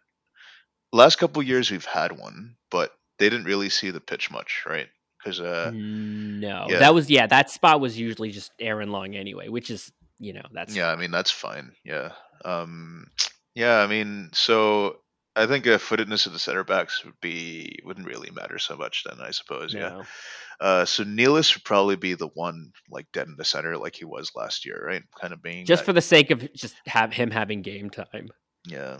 A: last couple years we've had one, but they didn't really see the pitch much, right? Because uh,
B: no, yeah. that was yeah, that spot was usually just Aaron Long anyway, which is you know that's
A: yeah. I mean that's fine. Yeah. Um, yeah. I mean, so I think a footedness of the center backs would be wouldn't really matter so much then. I suppose. No. Yeah. Uh, so Nealis would probably be the one like dead in the center, like he was last year, right? Kind of being
B: just that... for the sake of just have him having game time.
A: Yeah.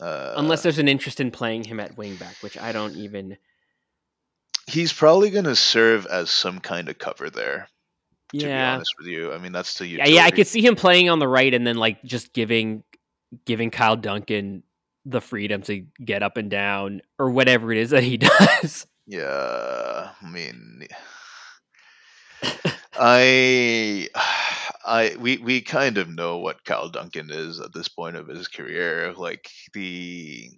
B: Uh, Unless there's an interest in playing him at wingback, which I don't even.
A: He's probably going to serve as some kind of cover there. To
B: yeah.
A: be honest with you, I mean that's the
B: yeah, yeah. I could see him playing on the right and then like just giving giving Kyle Duncan the freedom to get up and down or whatever it is that he does.
A: Yeah, I mean, I, I, we, we kind of know what Kyle Duncan is at this point of his career. Like the,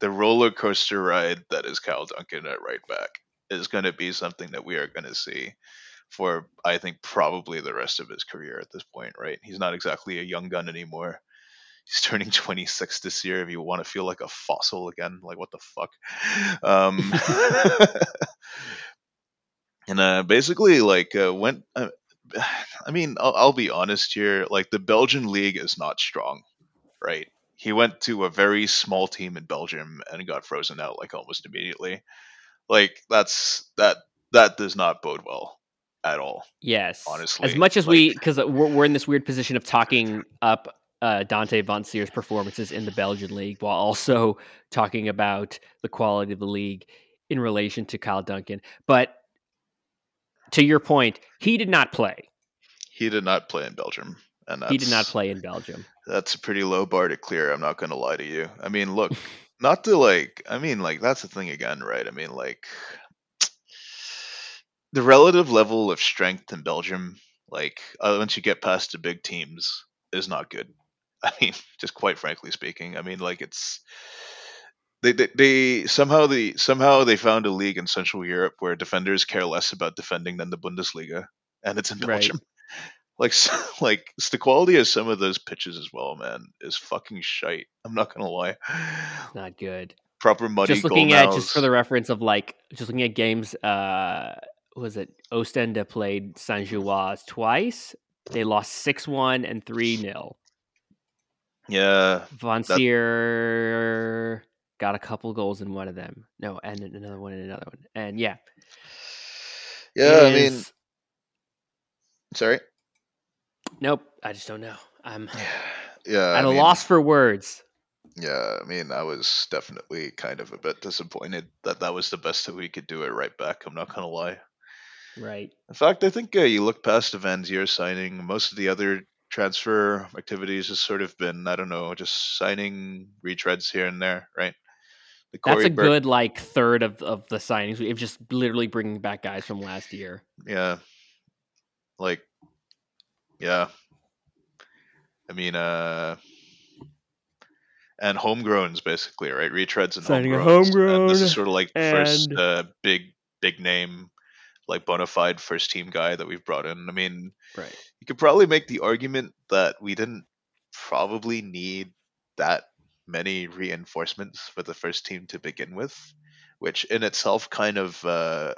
A: the roller coaster ride that is Kyle Duncan at right back is going to be something that we are going to see for, I think, probably the rest of his career at this point. Right? He's not exactly a young gun anymore he's turning 26 this year if you want to feel like a fossil again like what the fuck? Um and uh basically like uh went uh, i mean I'll, I'll be honest here like the belgian league is not strong right? He went to a very small team in belgium and got frozen out like almost immediately. Like that's that that does not bode well at all.
B: Yes,
A: honestly,
B: as much as like, we because we're, we're in this weird position of talking up uh, Dante Vanzeir's performances in the Belgian league while also talking about the quality of the league in relation to Kyle Duncan. But to your point, he did not play.
A: He did not play in Belgium. And
B: he did not play in Belgium.
A: That's a pretty low bar to clear. I'm not going to lie to you. I mean, look, not to like, I mean, like, that's the thing again, right? I mean, like, the relative level of strength in Belgium, like, uh, once you get past the big teams, is not good. I mean, just quite frankly speaking, I mean, like it's they, they, they somehow they somehow they found a league in Central Europe where defenders care less about defending than the Bundesliga, and it's in Belgium. Right. Like, like the quality of some of those pitches as well, man, is fucking shite. I'm not gonna lie.
B: Not good.
A: Proper muddy.
B: Just looking at just for the reference of like just looking at games. uh was it Ostende played Saint Gilloise twice? They lost six one and three 0
A: yeah.
B: Vanzeir got a couple goals in one of them. No, and another one and another one. And yeah.
A: Yeah, I mean Sorry.
B: Nope, I just don't know. I'm
A: yeah,
B: at
A: I
B: a mean, loss for words.
A: Yeah, I mean, I was definitely kind of a bit disappointed that that was the best that we could do it right back. I'm not gonna lie.
B: Right.
A: In fact, I think uh, you look past the Vanzeir signing. Most of the other transfer activities has sort of been I don't know, just signing retreads here and there, right?
B: The That's a Burke, good like third of of the signings. We've just literally bringing back guys from last year.
A: Yeah, like yeah. I mean, uh, and homegrowns basically, right? Retreads and
B: signing
A: homegrowns.
B: a homegrown.
A: And this is sort of like the first uh, big big name like bona fide first team guy that we've brought in. I mean,
B: right.
A: You could probably make the argument that we didn't probably need that many reinforcements for the first team to begin with, which in itself kind of uh,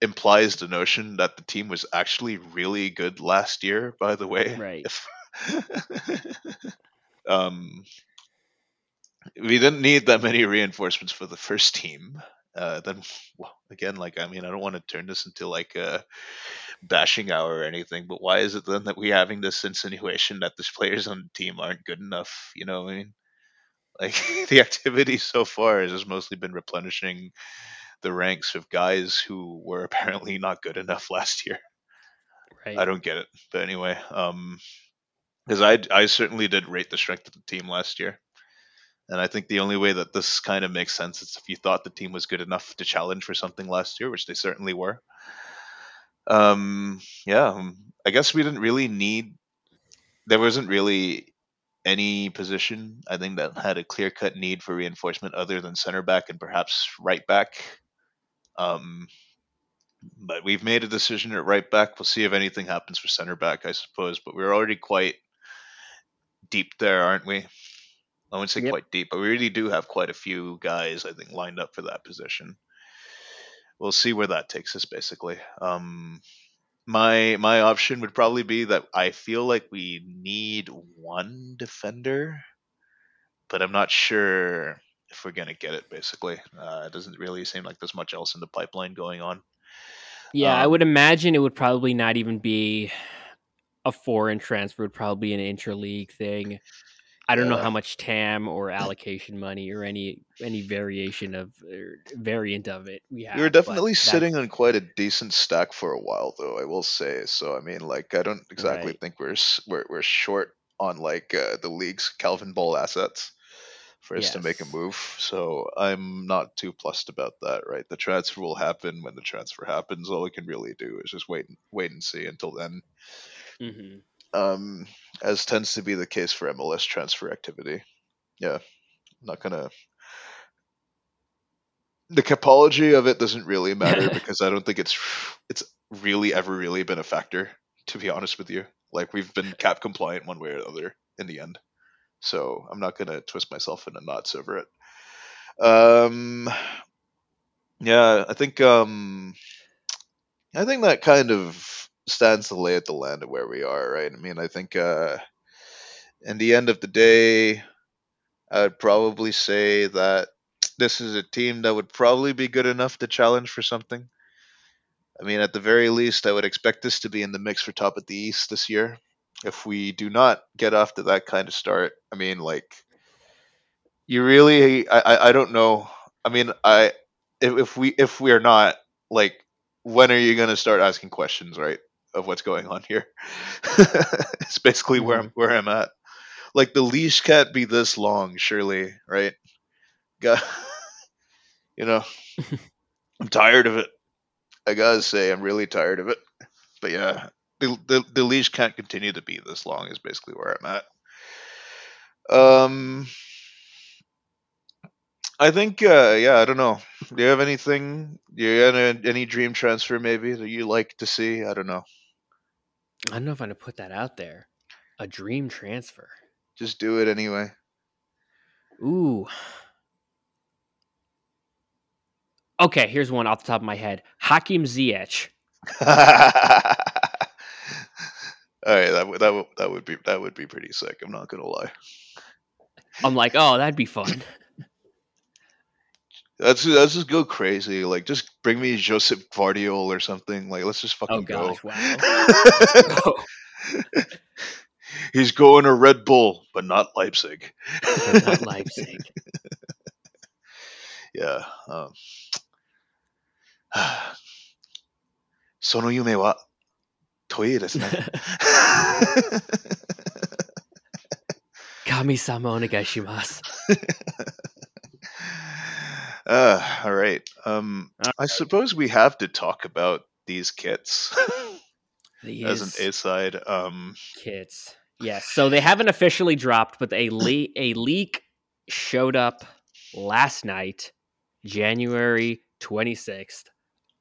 A: implies the notion that the team was actually really good last year. By the way,
B: right?
A: um, we didn't need that many reinforcements for the first team uh, then well, again, like I mean, I don't want to turn this into like a bashing hour or anything, but why is it then that we having this insinuation that the players on the team aren't good enough? You know, I mean, like the activity so far has just mostly been replenishing the ranks of guys who were apparently not good enough last year.
B: Right.
A: I don't get it, but anyway, um, because I I certainly did rate the strength of the team last year. And I think the only way that this kind of makes sense is if you thought the team was good enough to challenge for something last year, which they certainly were. Um, yeah, um, I guess we didn't really need there wasn't really any position I think that had a clear cut need for reinforcement other than center back and perhaps right back. Um, but we've made a decision at right back. We'll see if anything happens for center back, I suppose. But we're already quite deep there, aren't we? I wouldn't say
B: Yep.
A: quite deep, but we really do have quite a few guys, I think, lined up for that position. We'll see where that takes us, basically. Um, my my option would probably be that I feel like we need one defender, but I'm not sure if we're gonna get it. Basically, uh, it doesn't really seem like there's much else in the pipeline going on.
B: Yeah, I
A: Um,
B: would imagine it would probably not even be a foreign transfer. It would probably be an interleague thing. I don't know how much TAM or allocation money or any any variation of or variant of it we have.
A: We were definitely sitting on quite a decent stack for a while, though. I will say. So I mean, like, I don't exactly
B: Right.
A: think we're we're we're short on like uh, the league's Calvinball assets for us to make a move. So I'm not too plussed about that. Right, the transfer will happen when the transfer happens. All we can really do is just wait and wait and see until then.
B: Mhm.
A: Um, as tends to be the case for MLS transfer activity. Yeah, I'm not gonna. The capology of it doesn't really matter because I don't think it's it's really ever really been a factor. To be honest with you, like we've been cap compliant one way or another in the end, so I'm not gonna twist myself into knots over it. Um, yeah, I think um, I think that kind of stands the lay of the land of where we are, right? I mean, I think uh, in the end of the day, I would probably say that this is a team that would probably be good enough to challenge for something. I mean, at the very least, I would expect this to be in the mix for top of the East this year. If we do not get off to that kind of start, I mean, like, you really, I, I, I don't know. I mean, I, if, if we, if we are not, like, when are you going to start asking questions, right, of what's going on here? it's basically where I'm, where I'm at. Like, the leash can't be this long, surely, right? Got, you know, I'm tired of it. I gotta say, I'm really tired of it. But yeah, the, the the leash can't continue to be this long. Is basically where I'm at. Um, I think, uh, yeah, I don't know. Do you have anything? Do you have any, any dream transfer maybe that you like to see? I don't know.
B: I don't know if I'm gonna put that out there. A dream transfer.
A: Just do it anyway.
B: Ooh. Okay, here's one off the top of my head. Hakim Ziyech.
A: All right, that would that would that would be that would be pretty sick. I'm not gonna lie.
B: I'm like, oh, that'd be fun.
A: Let's let's just go crazy. Like, just bring me Joseph Gvardiol or something. Like, let's just oh, fucking
B: oh, gosh,
A: go.
B: Wow.
A: He's going to Red Bull, but not Leipzig.
B: but not Leipzig.
A: yeah. Um, その夢は遠いですね。
B: 神様お願いします。
A: uh, all right. Um,
B: All
A: I suppose we have to talk about these kits as an
B: These
A: A side. Um,
B: kits. Yes. So they haven't officially dropped, but a le- a leak showed up last night, January 26th,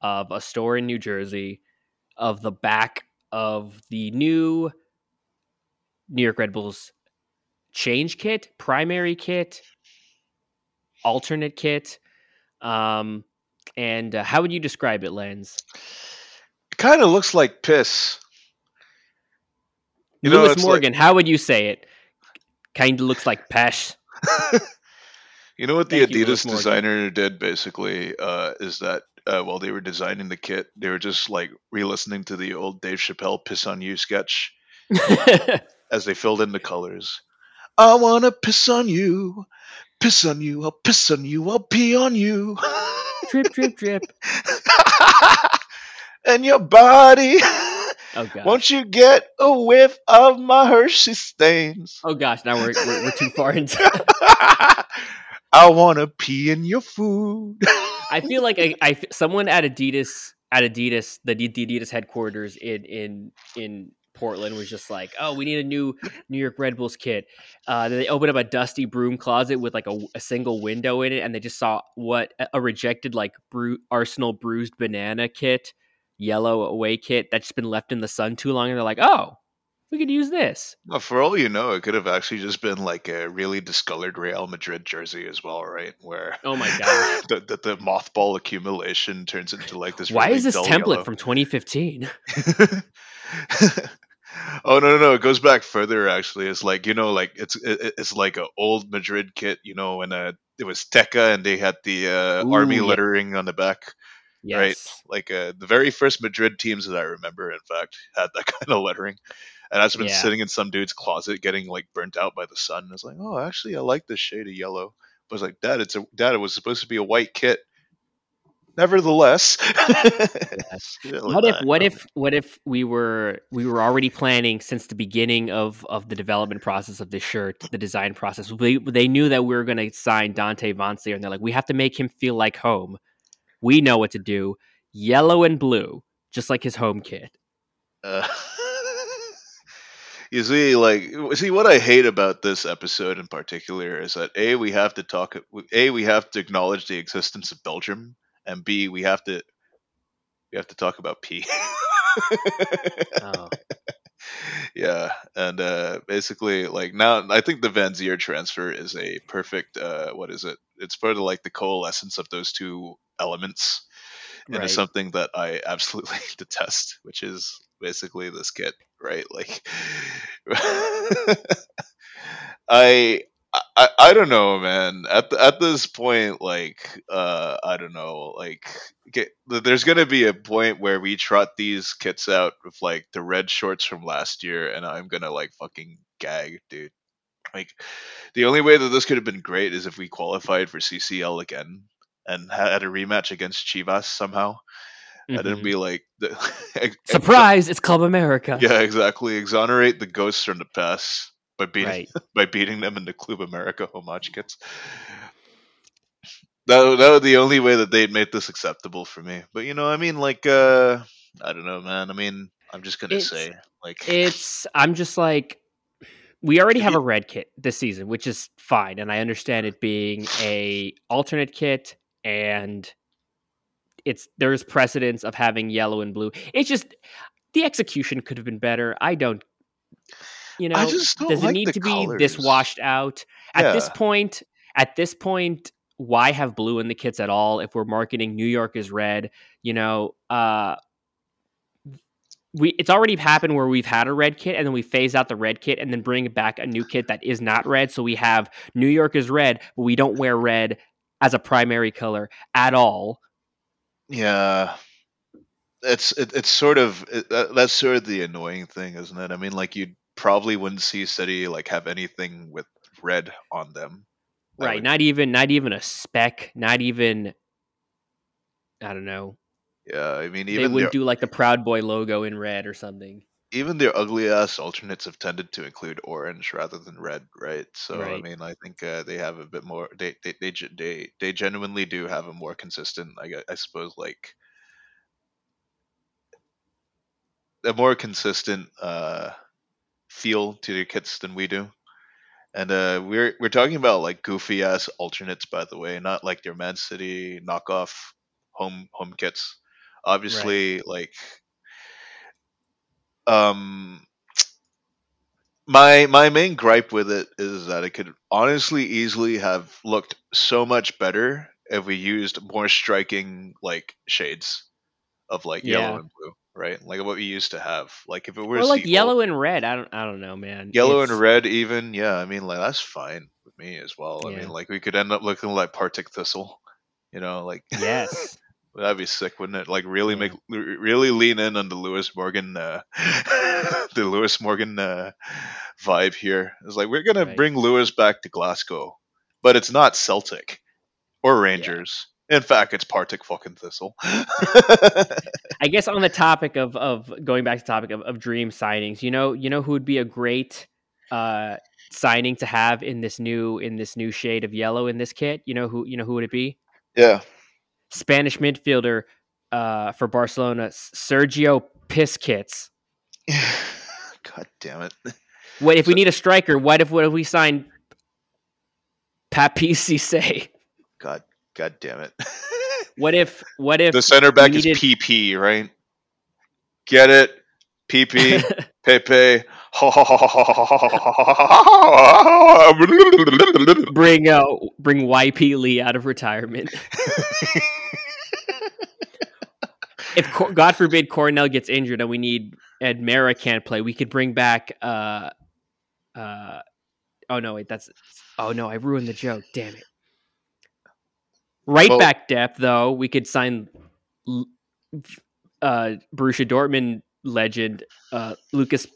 B: of a store in New Jersey of the back of the new New York Red Bulls change kit, primary kit, alternate kit. Um, and uh, how would you describe it, Lens?
A: it kind of looks like piss. You know,
B: Lewis
A: like-
B: Morgan, how would you say it? Kind of looks like Pesh.
A: you know what the
B: Thank
A: Adidas
B: Morgan.
A: designer did basically uh, is that uh, while they were designing the kit, they were just like re-listening to the old Dave Chappelle "Piss on You" sketch as they filled in the colors. I wanna piss on you, piss on you, I'll piss on you, I'll pee on you,
B: drip, drip, drip.
A: and your body.
B: Oh gosh.
A: Won't you get a whiff of my Hershey stains?
B: Oh gosh. Now we're we're, we're too far into.
A: I wanna pee in your food.
B: I feel like I, I someone at Adidas at Adidas the, the Adidas headquarters in in in Portland was just like, "Oh, we need a new New York Red Bulls kit." Uh, then they opened up a dusty broom closet with like a, a, single window in it, and they just saw what a rejected like Bru- Arsenal bruised banana kit, yellow away kit that's been left in the sun too long, and they're like, "Oh, we could use this."
A: Well, for all you know, it could have actually just been like a really discolored Real Madrid jersey as well, right? Where
B: oh my god,
A: the, the, the mothball accumulation turns into like this.
B: Why
A: really
B: is this template
A: yellow.
B: from 2015?
A: oh no no no! It goes back further. Actually, it's like you know, like it's it, it's like an old Madrid kit, you know, and uh, it was Teka, and they had the uh,
B: Ooh,
A: army
B: yeah.
A: lettering on the back.
B: Yes.
A: Right, like uh, the very first Madrid teams that I remember, in fact, had that kind of lettering, and that's been
B: Yeah.
A: sitting in some dude's closet, getting like burnt out by the sun. And It's like, oh, actually, I like this shade of yellow. But I was like, Dad, it's a Dad. It was supposed to be a white kit. Nevertheless, like
B: what if what if what if we were we were already planning since the beginning of of the development process of this shirt the design process? They, they knew that we were going to sign dante Vanzeir, and they're like we have to make him feel like home. We know what to do. Yellow and blue just like his home kit.
A: Uh, you see, like, see what I hate about this episode in particular is that a we have to talk, a we have to acknowledge the existence of Belgium, and b we have to we have to talk about P.
B: oh
A: yeah, and uh, basically, like now, I think the Vanzeir transfer is a perfect. Uh, what is it? It's part of like the coalescence of those two elements into
B: Right.
A: something that I absolutely detest, which is basically this kit, right? Like, I. I, I don't know, man. At the, at this point, like, uh, I don't know, like, get, there's gonna be a point where we trot these kits out with like the red shorts from last year, and I'm gonna like fucking gag, dude. Like, the only way that this could have been great is if we qualified for CCL again and had a rematch against Chivas somehow. And
B: Mhm.
A: it'd be like the ex-
B: surprise it's club america
A: Yeah, exactly. Exonerate the ghosts from the past by beating
B: right
A: by beating them in the Club America homage kits. That that was the only way that they'd make this acceptable for me. But you know, I mean, like, uh I don't know, man. I mean, I'm just gonna
B: It's-
A: say, like,
B: it's i'm just like we already have
A: Yeah.
B: a red kit this season which is fine and i understand it being a alternate kit and it's there's precedence of having yellow and blue it's just the execution could have been better i don't you know
A: I just don't
B: does it
A: like
B: need to be this washed out? At this point at this point why have blue in the kits at all? If we're marketing new york as red you know uh we it's already happened where we've had a red kit and then we phase out the red kit and then bring back a new kit that is not red. So we have new york is red but we don't wear red as a primary color at all.
A: Yeah, it's it, it's sort of it, that, that's sort of the annoying thing, isn't it? I mean, like you probably wouldn't see City like have anything with red on them,
B: right
A: would-
B: not even not even a speck not even i don't know
A: Yeah, I mean,
B: they wouldn't
A: their,
B: do like the proud boy logo in red or something
A: even their ugly ass alternates have tended to include orange rather than red, right? So I mean, I think uh, they have a bit more. They they they they, they genuinely do have a more consistent. I, I suppose like a more consistent uh, feel to their kits than we do. And uh, we're we're talking about like goofy ass alternates, by the way, not like their Man City knockoff home home kits. Obviously, like um my my main gripe with it is that it could honestly easily have looked so much better if we used more striking like shades of like
B: Yeah.
A: yellow and blue, right? Like what we used to have. Like if it were
B: or like yellow and red i don't i don't know man
A: yellow
B: It's-
A: and red even yeah i mean like that's fine with me as well i mean like we could end up looking like partick thistle you know like
B: yes
A: that'd be sick wouldn't it like really
B: Yeah.
A: make really lean in on the lewis morgan uh the lewis morgan uh vibe here it's like we're gonna
B: Right.
A: bring lewis back to glasgow but it's not celtic or rangers in fact it's partick fucking thistle
B: I guess on the topic of of going back to the topic of, of dream signings, you know, you know who would be a great uh signing to have in this new in this new shade of yellow in this kit? You know who you know who would it be?
A: yeah
B: Spanish midfielder uh for Barcelona, Sergio Piskits.
A: God damn it.
B: What if we need a striker? What if what if we sign Papiss Cissé?
A: God God damn it.
B: What if what if
A: the center back
B: we
A: is PP, right? Get it? PP, Pepe.
B: bring uh bring YP Lee out of retirement? if God forbid Coronel gets injured and we need and Meara can't play, we could bring back uh uh oh no wait that's oh no I ruined the joke damn it. Right
A: Well-
B: back depth though we could sign uh Borussia Dortmund legend uh Lucas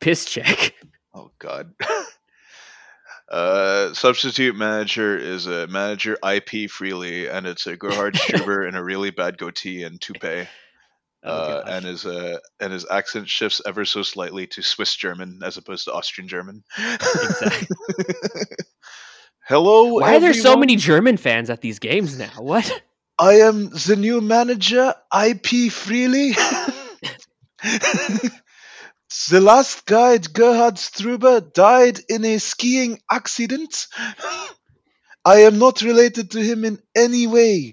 B: Piszczek.
A: Oh God. Uh, substitute manager is a manager IP freely, and it's a Gerhard Struber in a really bad goatee and toupee.
B: Oh,
A: uh,
B: gosh.
A: and his uh, and his accent shifts ever so slightly to Swiss German as opposed to Austrian German.
B: Exactly.
A: Hello.
B: Why are there so many German fans at these games now? What?
A: I am the new manager, IP Freely. the last guide, Gerhard Struber, died in a skiing accident. I am not related to him in any way.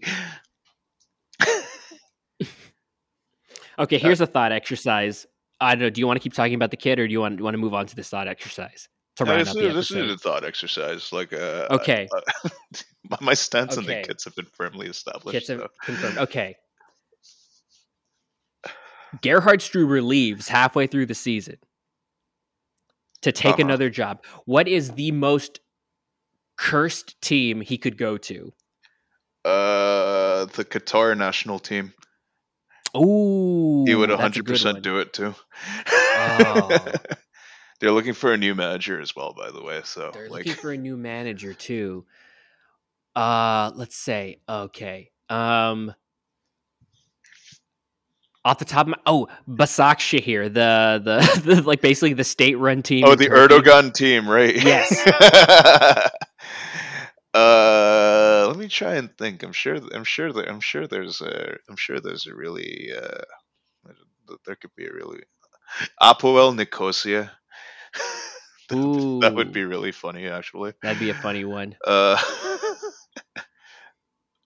B: Okay, here's a thought exercise. I don't know. Do you want to keep talking about the kid, or do you want, want to move on to this thought exercise to
A: this, is, this is a thought exercise. Like, uh,
B: Okay.
A: uh, my, stance on the
B: Okay.
A: kids have been firmly established.
B: Kids have
A: so-
B: confirmed. Okay. Gerhard Struber leaves halfway through the season to take
A: Uh-huh.
B: another job. What is the most cursed team he could go to?
A: Uh, the Qatar national team.
B: Ooh,
A: He would
B: a 100%
A: do it too.
B: Oh.
A: They're looking for a new manager as well, by the way. So
B: They're
A: like,
B: looking for a new manager too. Uh, let's say okay. Um, off the top of my oh, Başakşehir, the, the the like basically the state-run team.
A: oh, the Erdogan team, right?
B: Yes.
A: uh, let me try and think. I'm sure. I'm sure that. I'm sure there's a. I'm sure there's a really. Uh, there could be a really. Apoel Nicosia.
B: Ooh,
A: that would be really funny, actually.
B: that'd be a funny one.
A: Uh,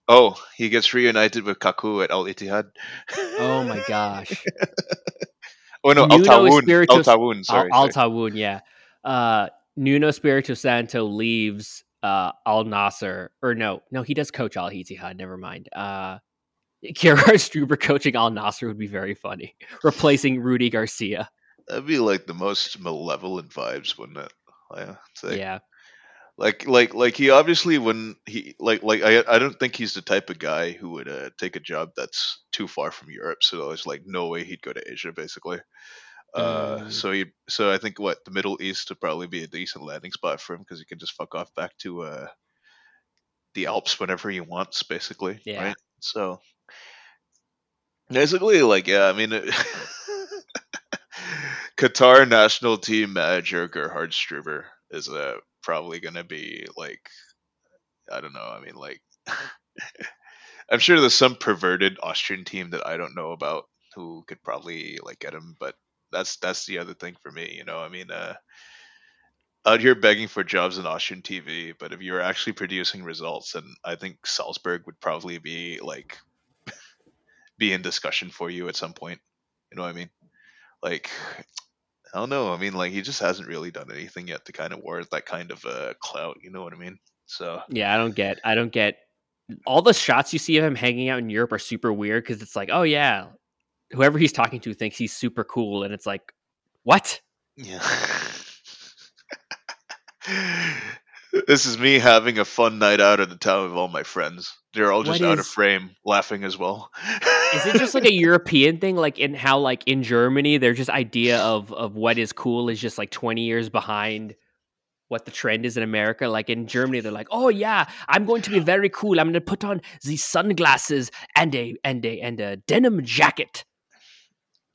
A: oh, he gets reunited with Kaku at Al Ittihad.
B: Oh my gosh,
A: Oh no, Al Taawoun. Al
B: Taawoun.
A: Sorry.
B: Al. Taawoun, yeah. Uh, Nuno Espírito Santo leaves uh, Al Nassr, or no, no, he does coach Al Ittihad. Never mind. Uh, Gerhard Struber coaching Al Nassr would be very funny, replacing Rudi Garcia.
A: That'd be like the most malevolent vibes, wouldn't it? Yeah. Like,
B: yeah,
A: like like like he obviously when he like like I I don't think he's the type of guy who would uh, take a job that's too far from Europe. So there's like no way he'd go to Asia basically. Uh,
B: Mm.
A: so he so I think what the Middle East would probably be a decent landing spot for him because he can just fuck off back to uh the Alps whenever he wants, basically.
B: Yeah.
A: Right. So basically, like yeah, I mean. It, Qatar national team manager Gerhard Struber is uh, probably going to be like, I don't know. I mean, like, I'm sure there's some perverted Austrian team that I don't know about who could probably like get him, but that's that's the other thing for me. You know, I mean, uh, out here begging for jobs in Austrian TV, but if you're actually producing results, then I think Salzburg would probably be like be in discussion for you at some point. You know what I mean? Like, I don't know. I mean, like he just hasn't really done anything yet to kind of warrant that kind of uh, clout. You know what I mean? So
B: yeah. I don't get. I don't get. All the shots you see of him hanging out in Europe are super weird because it's like, oh yeah, whoever he's talking to thinks he's super cool, and it's like, what?
A: yeah. this is me having a fun night out at the town with all my friends. They're all just
B: What
A: out of frame, laughing as well.
B: Is it just like a European thing, like in how like in Germany, their just idea of of what is cool is just like twenty years behind what the trend is in America. Like in Germany, they're like, "Oh yeah, I'm going to be very cool. I'm going to put on these sunglasses and a and a and a denim jacket."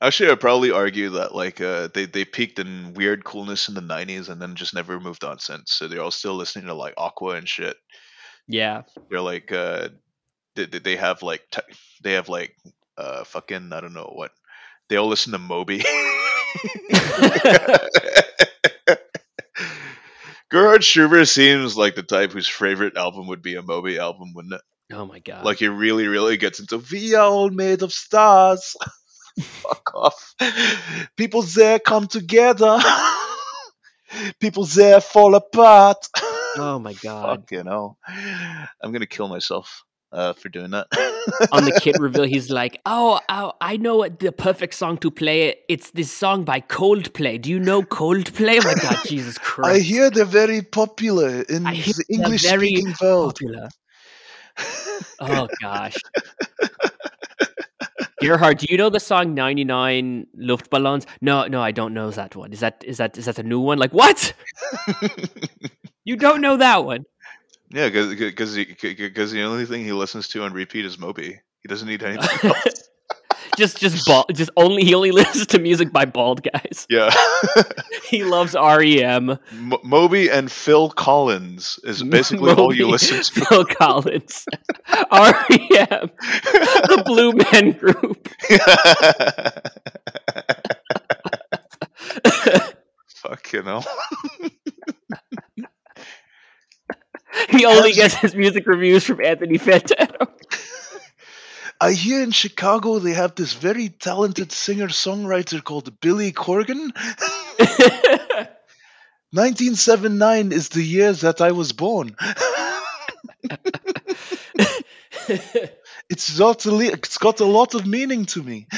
A: Actually, I'd probably argue that like uh, they they peaked in weird coolness in the '90s and then just never moved on since. So they're all still listening to like Aqua and shit.
B: Yeah,
A: they're like uh they, they have like te- they have like uh fucking I don't know what they all listen to Moby Gerhard Struber seems like the type whose favorite album would be a Moby album, wouldn't it?
B: oh my god.
A: Like he really, really gets into we are all made of stars. Fuck off. People there come together. People there fall apart.
B: oh my god.
A: Fuck, you know. I'm gonna kill myself uh, for doing that.
B: On the kid reveal, he's like, "Oh, oh, I know what the perfect song to play. It. It's this song by Coldplay. Do you know Coldplay? Oh my god, Jesus Christ!
A: I hear they're very popular in the English
B: very
A: speaking world.
B: popular. Oh gosh. Gerhard, do you know the song 99 Luftballons? No, no, I don't know that one. Is that is that is that a new one? Like what? You don't know that one?
A: Yeah, because because the only thing he listens to on repeat is Moby. He doesn't need anything else.
B: just just bald, just only he only listens to music by bald guys.
A: Yeah.
B: He loves REM.
A: M- Moby and Phil Collins is basically all you listen to.
B: Phil Collins. REM. The Blue Man Group.
A: Fuck, you know.
B: He only gets his music reviews from Anthony Fantano.
A: I hear in Chicago they have this very talented singer songwriter called Billy Corgan. 1979 is the year that I was born. It's got a, li- it's got a lot of meaning to me.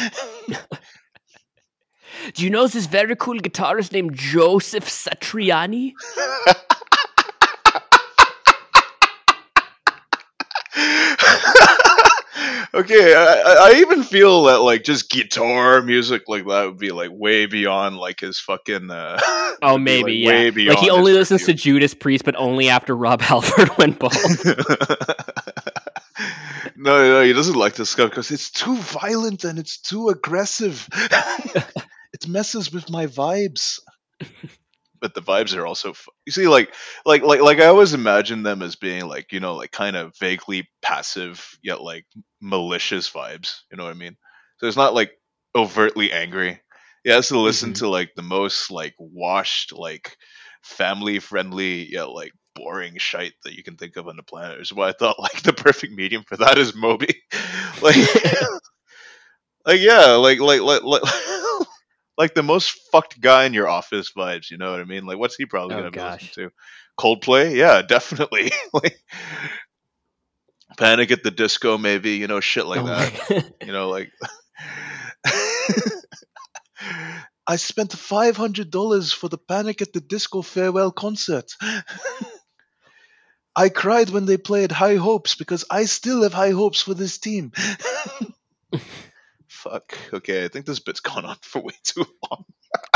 B: Do you know this very cool guitarist named Joseph Satriani?
A: okay, I, I- even feel that like just guitar music like that would be like way beyond like his fucking. Uh,
B: Oh,
A: would be,
B: maybe,
A: like,
B: yeah. Like he only listens to. Judas Priest, but only after Rob Halford went bald.
A: no, no, he doesn't like this stuff because it's too violent and it's too aggressive. it messes with my vibes. But the vibes are also, you see, like, like, like, like I always imagine them as being like, you know, like kind of vaguely passive yet like malicious vibes. You know what I mean? So it's not like overtly angry. He has to listen
B: Mhm.
A: to like the most like washed, like family friendly yet like boring shite that you can think of on the planet. Is why I thought like the perfect medium for that is Moby. like, like yeah, like like like like. Like the most fucked guy in your office vibes, you know what I mean? Like, what's he probably
B: Oh,
A: gonna be
B: gosh.
A: listening to? Coldplay, yeah, definitely. like, Panic at the Disco, maybe, you know, shit like
B: Oh
A: that. You know, like I spent five hundred dollars for the Panic at the Disco farewell concert. I cried when they played High Hopes because I still have high hopes for this team. Fuck. Okay, I think this bit's gone on for way too long.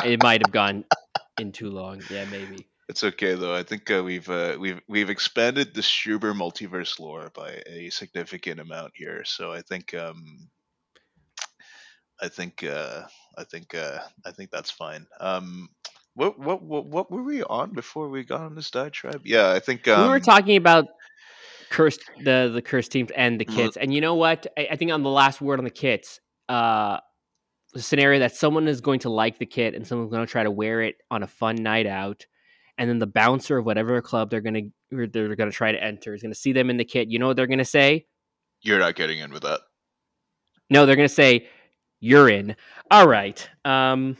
B: it might have gone in too long. Yeah, maybe.
A: It's okay though. I think uh, we've uh, we've we've expanded the Struber multiverse lore by a significant amount here. So I think um, I think uh, I think uh, I think that's fine. Um, what, what what what were we on before we got on this diatribe? Yeah, I think um,
B: we were talking about cursed the the cursed teams and the
A: Mhm.
B: kits, and you know what? I, I think on the last word on the kits, uh, scenario that someone is going to like the kit and someone's going to try to wear it on a fun night out, and then the bouncer of whatever club they're going to they're going to try to enter is going to see them in the kit. You know what they're going to say?
A: you're not getting in with that.
B: No, they're going to say, "You're in." All right. Um,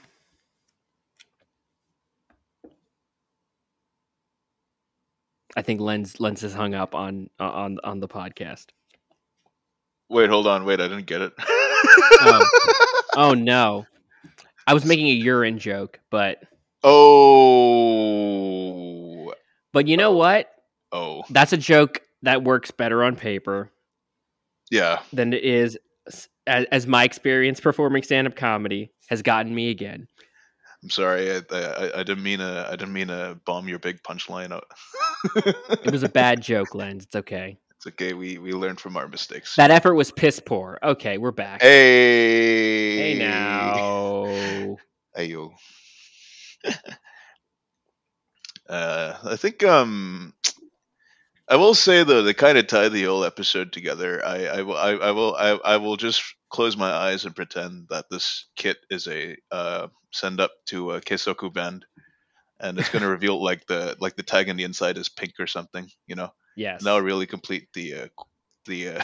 B: I think Lens Lens is hung up on on on the podcast.
A: Wait, hold on. Wait, I didn't get it.
B: Oh. oh no, I was making a urine joke, but
A: oh.
B: but you know oh. what?
A: Oh.
B: That's a joke that works better on paper
A: Yeah.
B: than it is as, as my experience performing stand up comedy has gotten me again.
A: I'm sorry. I, I, I didn't mean to. I didn't mean to bomb your big punchline out.
B: It was a bad joke, Lens. It's okay.
A: It's okay. We we learn from our mistakes.
B: That effort was piss poor. Okay, we're back.
A: hey.
B: Hey now.
A: Hey yo. uh, I think um, I will say though, to kind of tie the whole episode together, I, I, will- I, I will, I, I will just close my eyes and pretend that this kit is a uh, send up to a Kessoku band, and it's going to reveal like the like the tag on the inside is pink or something, you know.
C: Yes.
A: And that'll really complete the uh, the uh,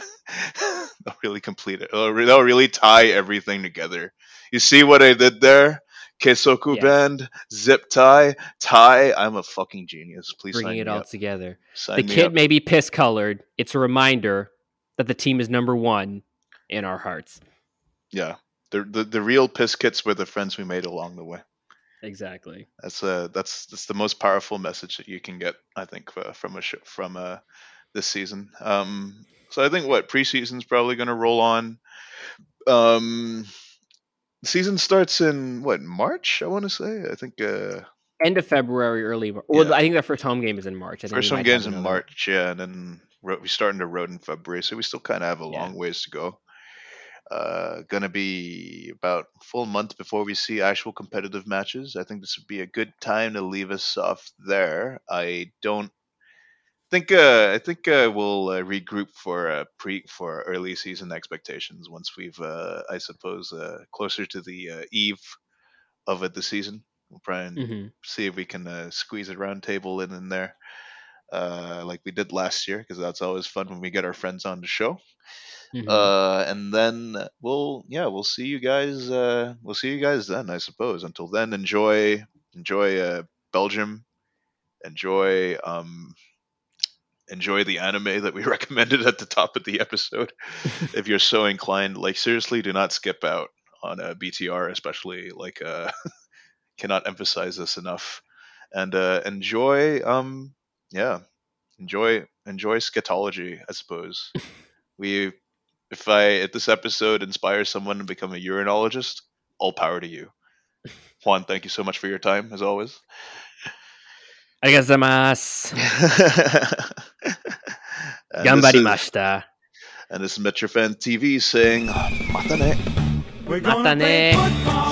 A: that'll really complete it. That'll, re- that'll really tie everything together. You see what I did there? Kessoku
C: Yes.
A: band, zip tie, tie. I'm a fucking genius. Please
C: bringing it all
A: up.
C: together.
A: Sign
C: the kit
A: up.
C: may be piss colored. It's a reminder that the team is number one in our hearts.
A: Yeah, the, the the real piss kits were the friends we made along the way.
C: Exactly.
A: That's uh that's that's the most powerful message that you can get, I think, uh, from a from uh this season. Um, so I think what preseason's probably going to roll on. Um, the season starts in what March? I want to say. I think uh,
C: End of February, early. Well,
A: Yeah.
C: I think their first home game is in March. I think
A: first home games in March, yeah, and then ro- we start into road in February, so we still kind of have a
C: Yeah.
A: long ways to go. Uh, gonna be about a full month before we see actual competitive matches. I think this would be a good time to leave us off there. I don't think uh, I think uh, we'll uh, regroup for uh, pre for early season expectations once we've uh, I suppose uh, closer to the uh, eve of it the season. We'll try and
C: Mhm.
A: see if we can uh, squeeze a round table in in there, uh, like we did last year, because that's always fun when we get our friends on the show.
C: Mhm.
A: Uh, and then we'll yeah we'll see you guys. Uh, we'll see you guys then, I suppose. Until then, enjoy enjoy uh, Belgium. Enjoy um, enjoy the anime that we recommended at the top of the episode. if you're so inclined, like seriously, do not skip out on a BTR, especially like uh, cannot emphasize this enough. And uh, enjoy um yeah enjoy enjoy scatology i suppose we if i if this episode inspires someone to become a urinologist all power to you juan thank you so much for your time as always
C: Arigatou
A: and, this is,
C: Gambarimashita.
A: and this is Metrofan TV saying mata ne.
B: We're gonna
C: Matane.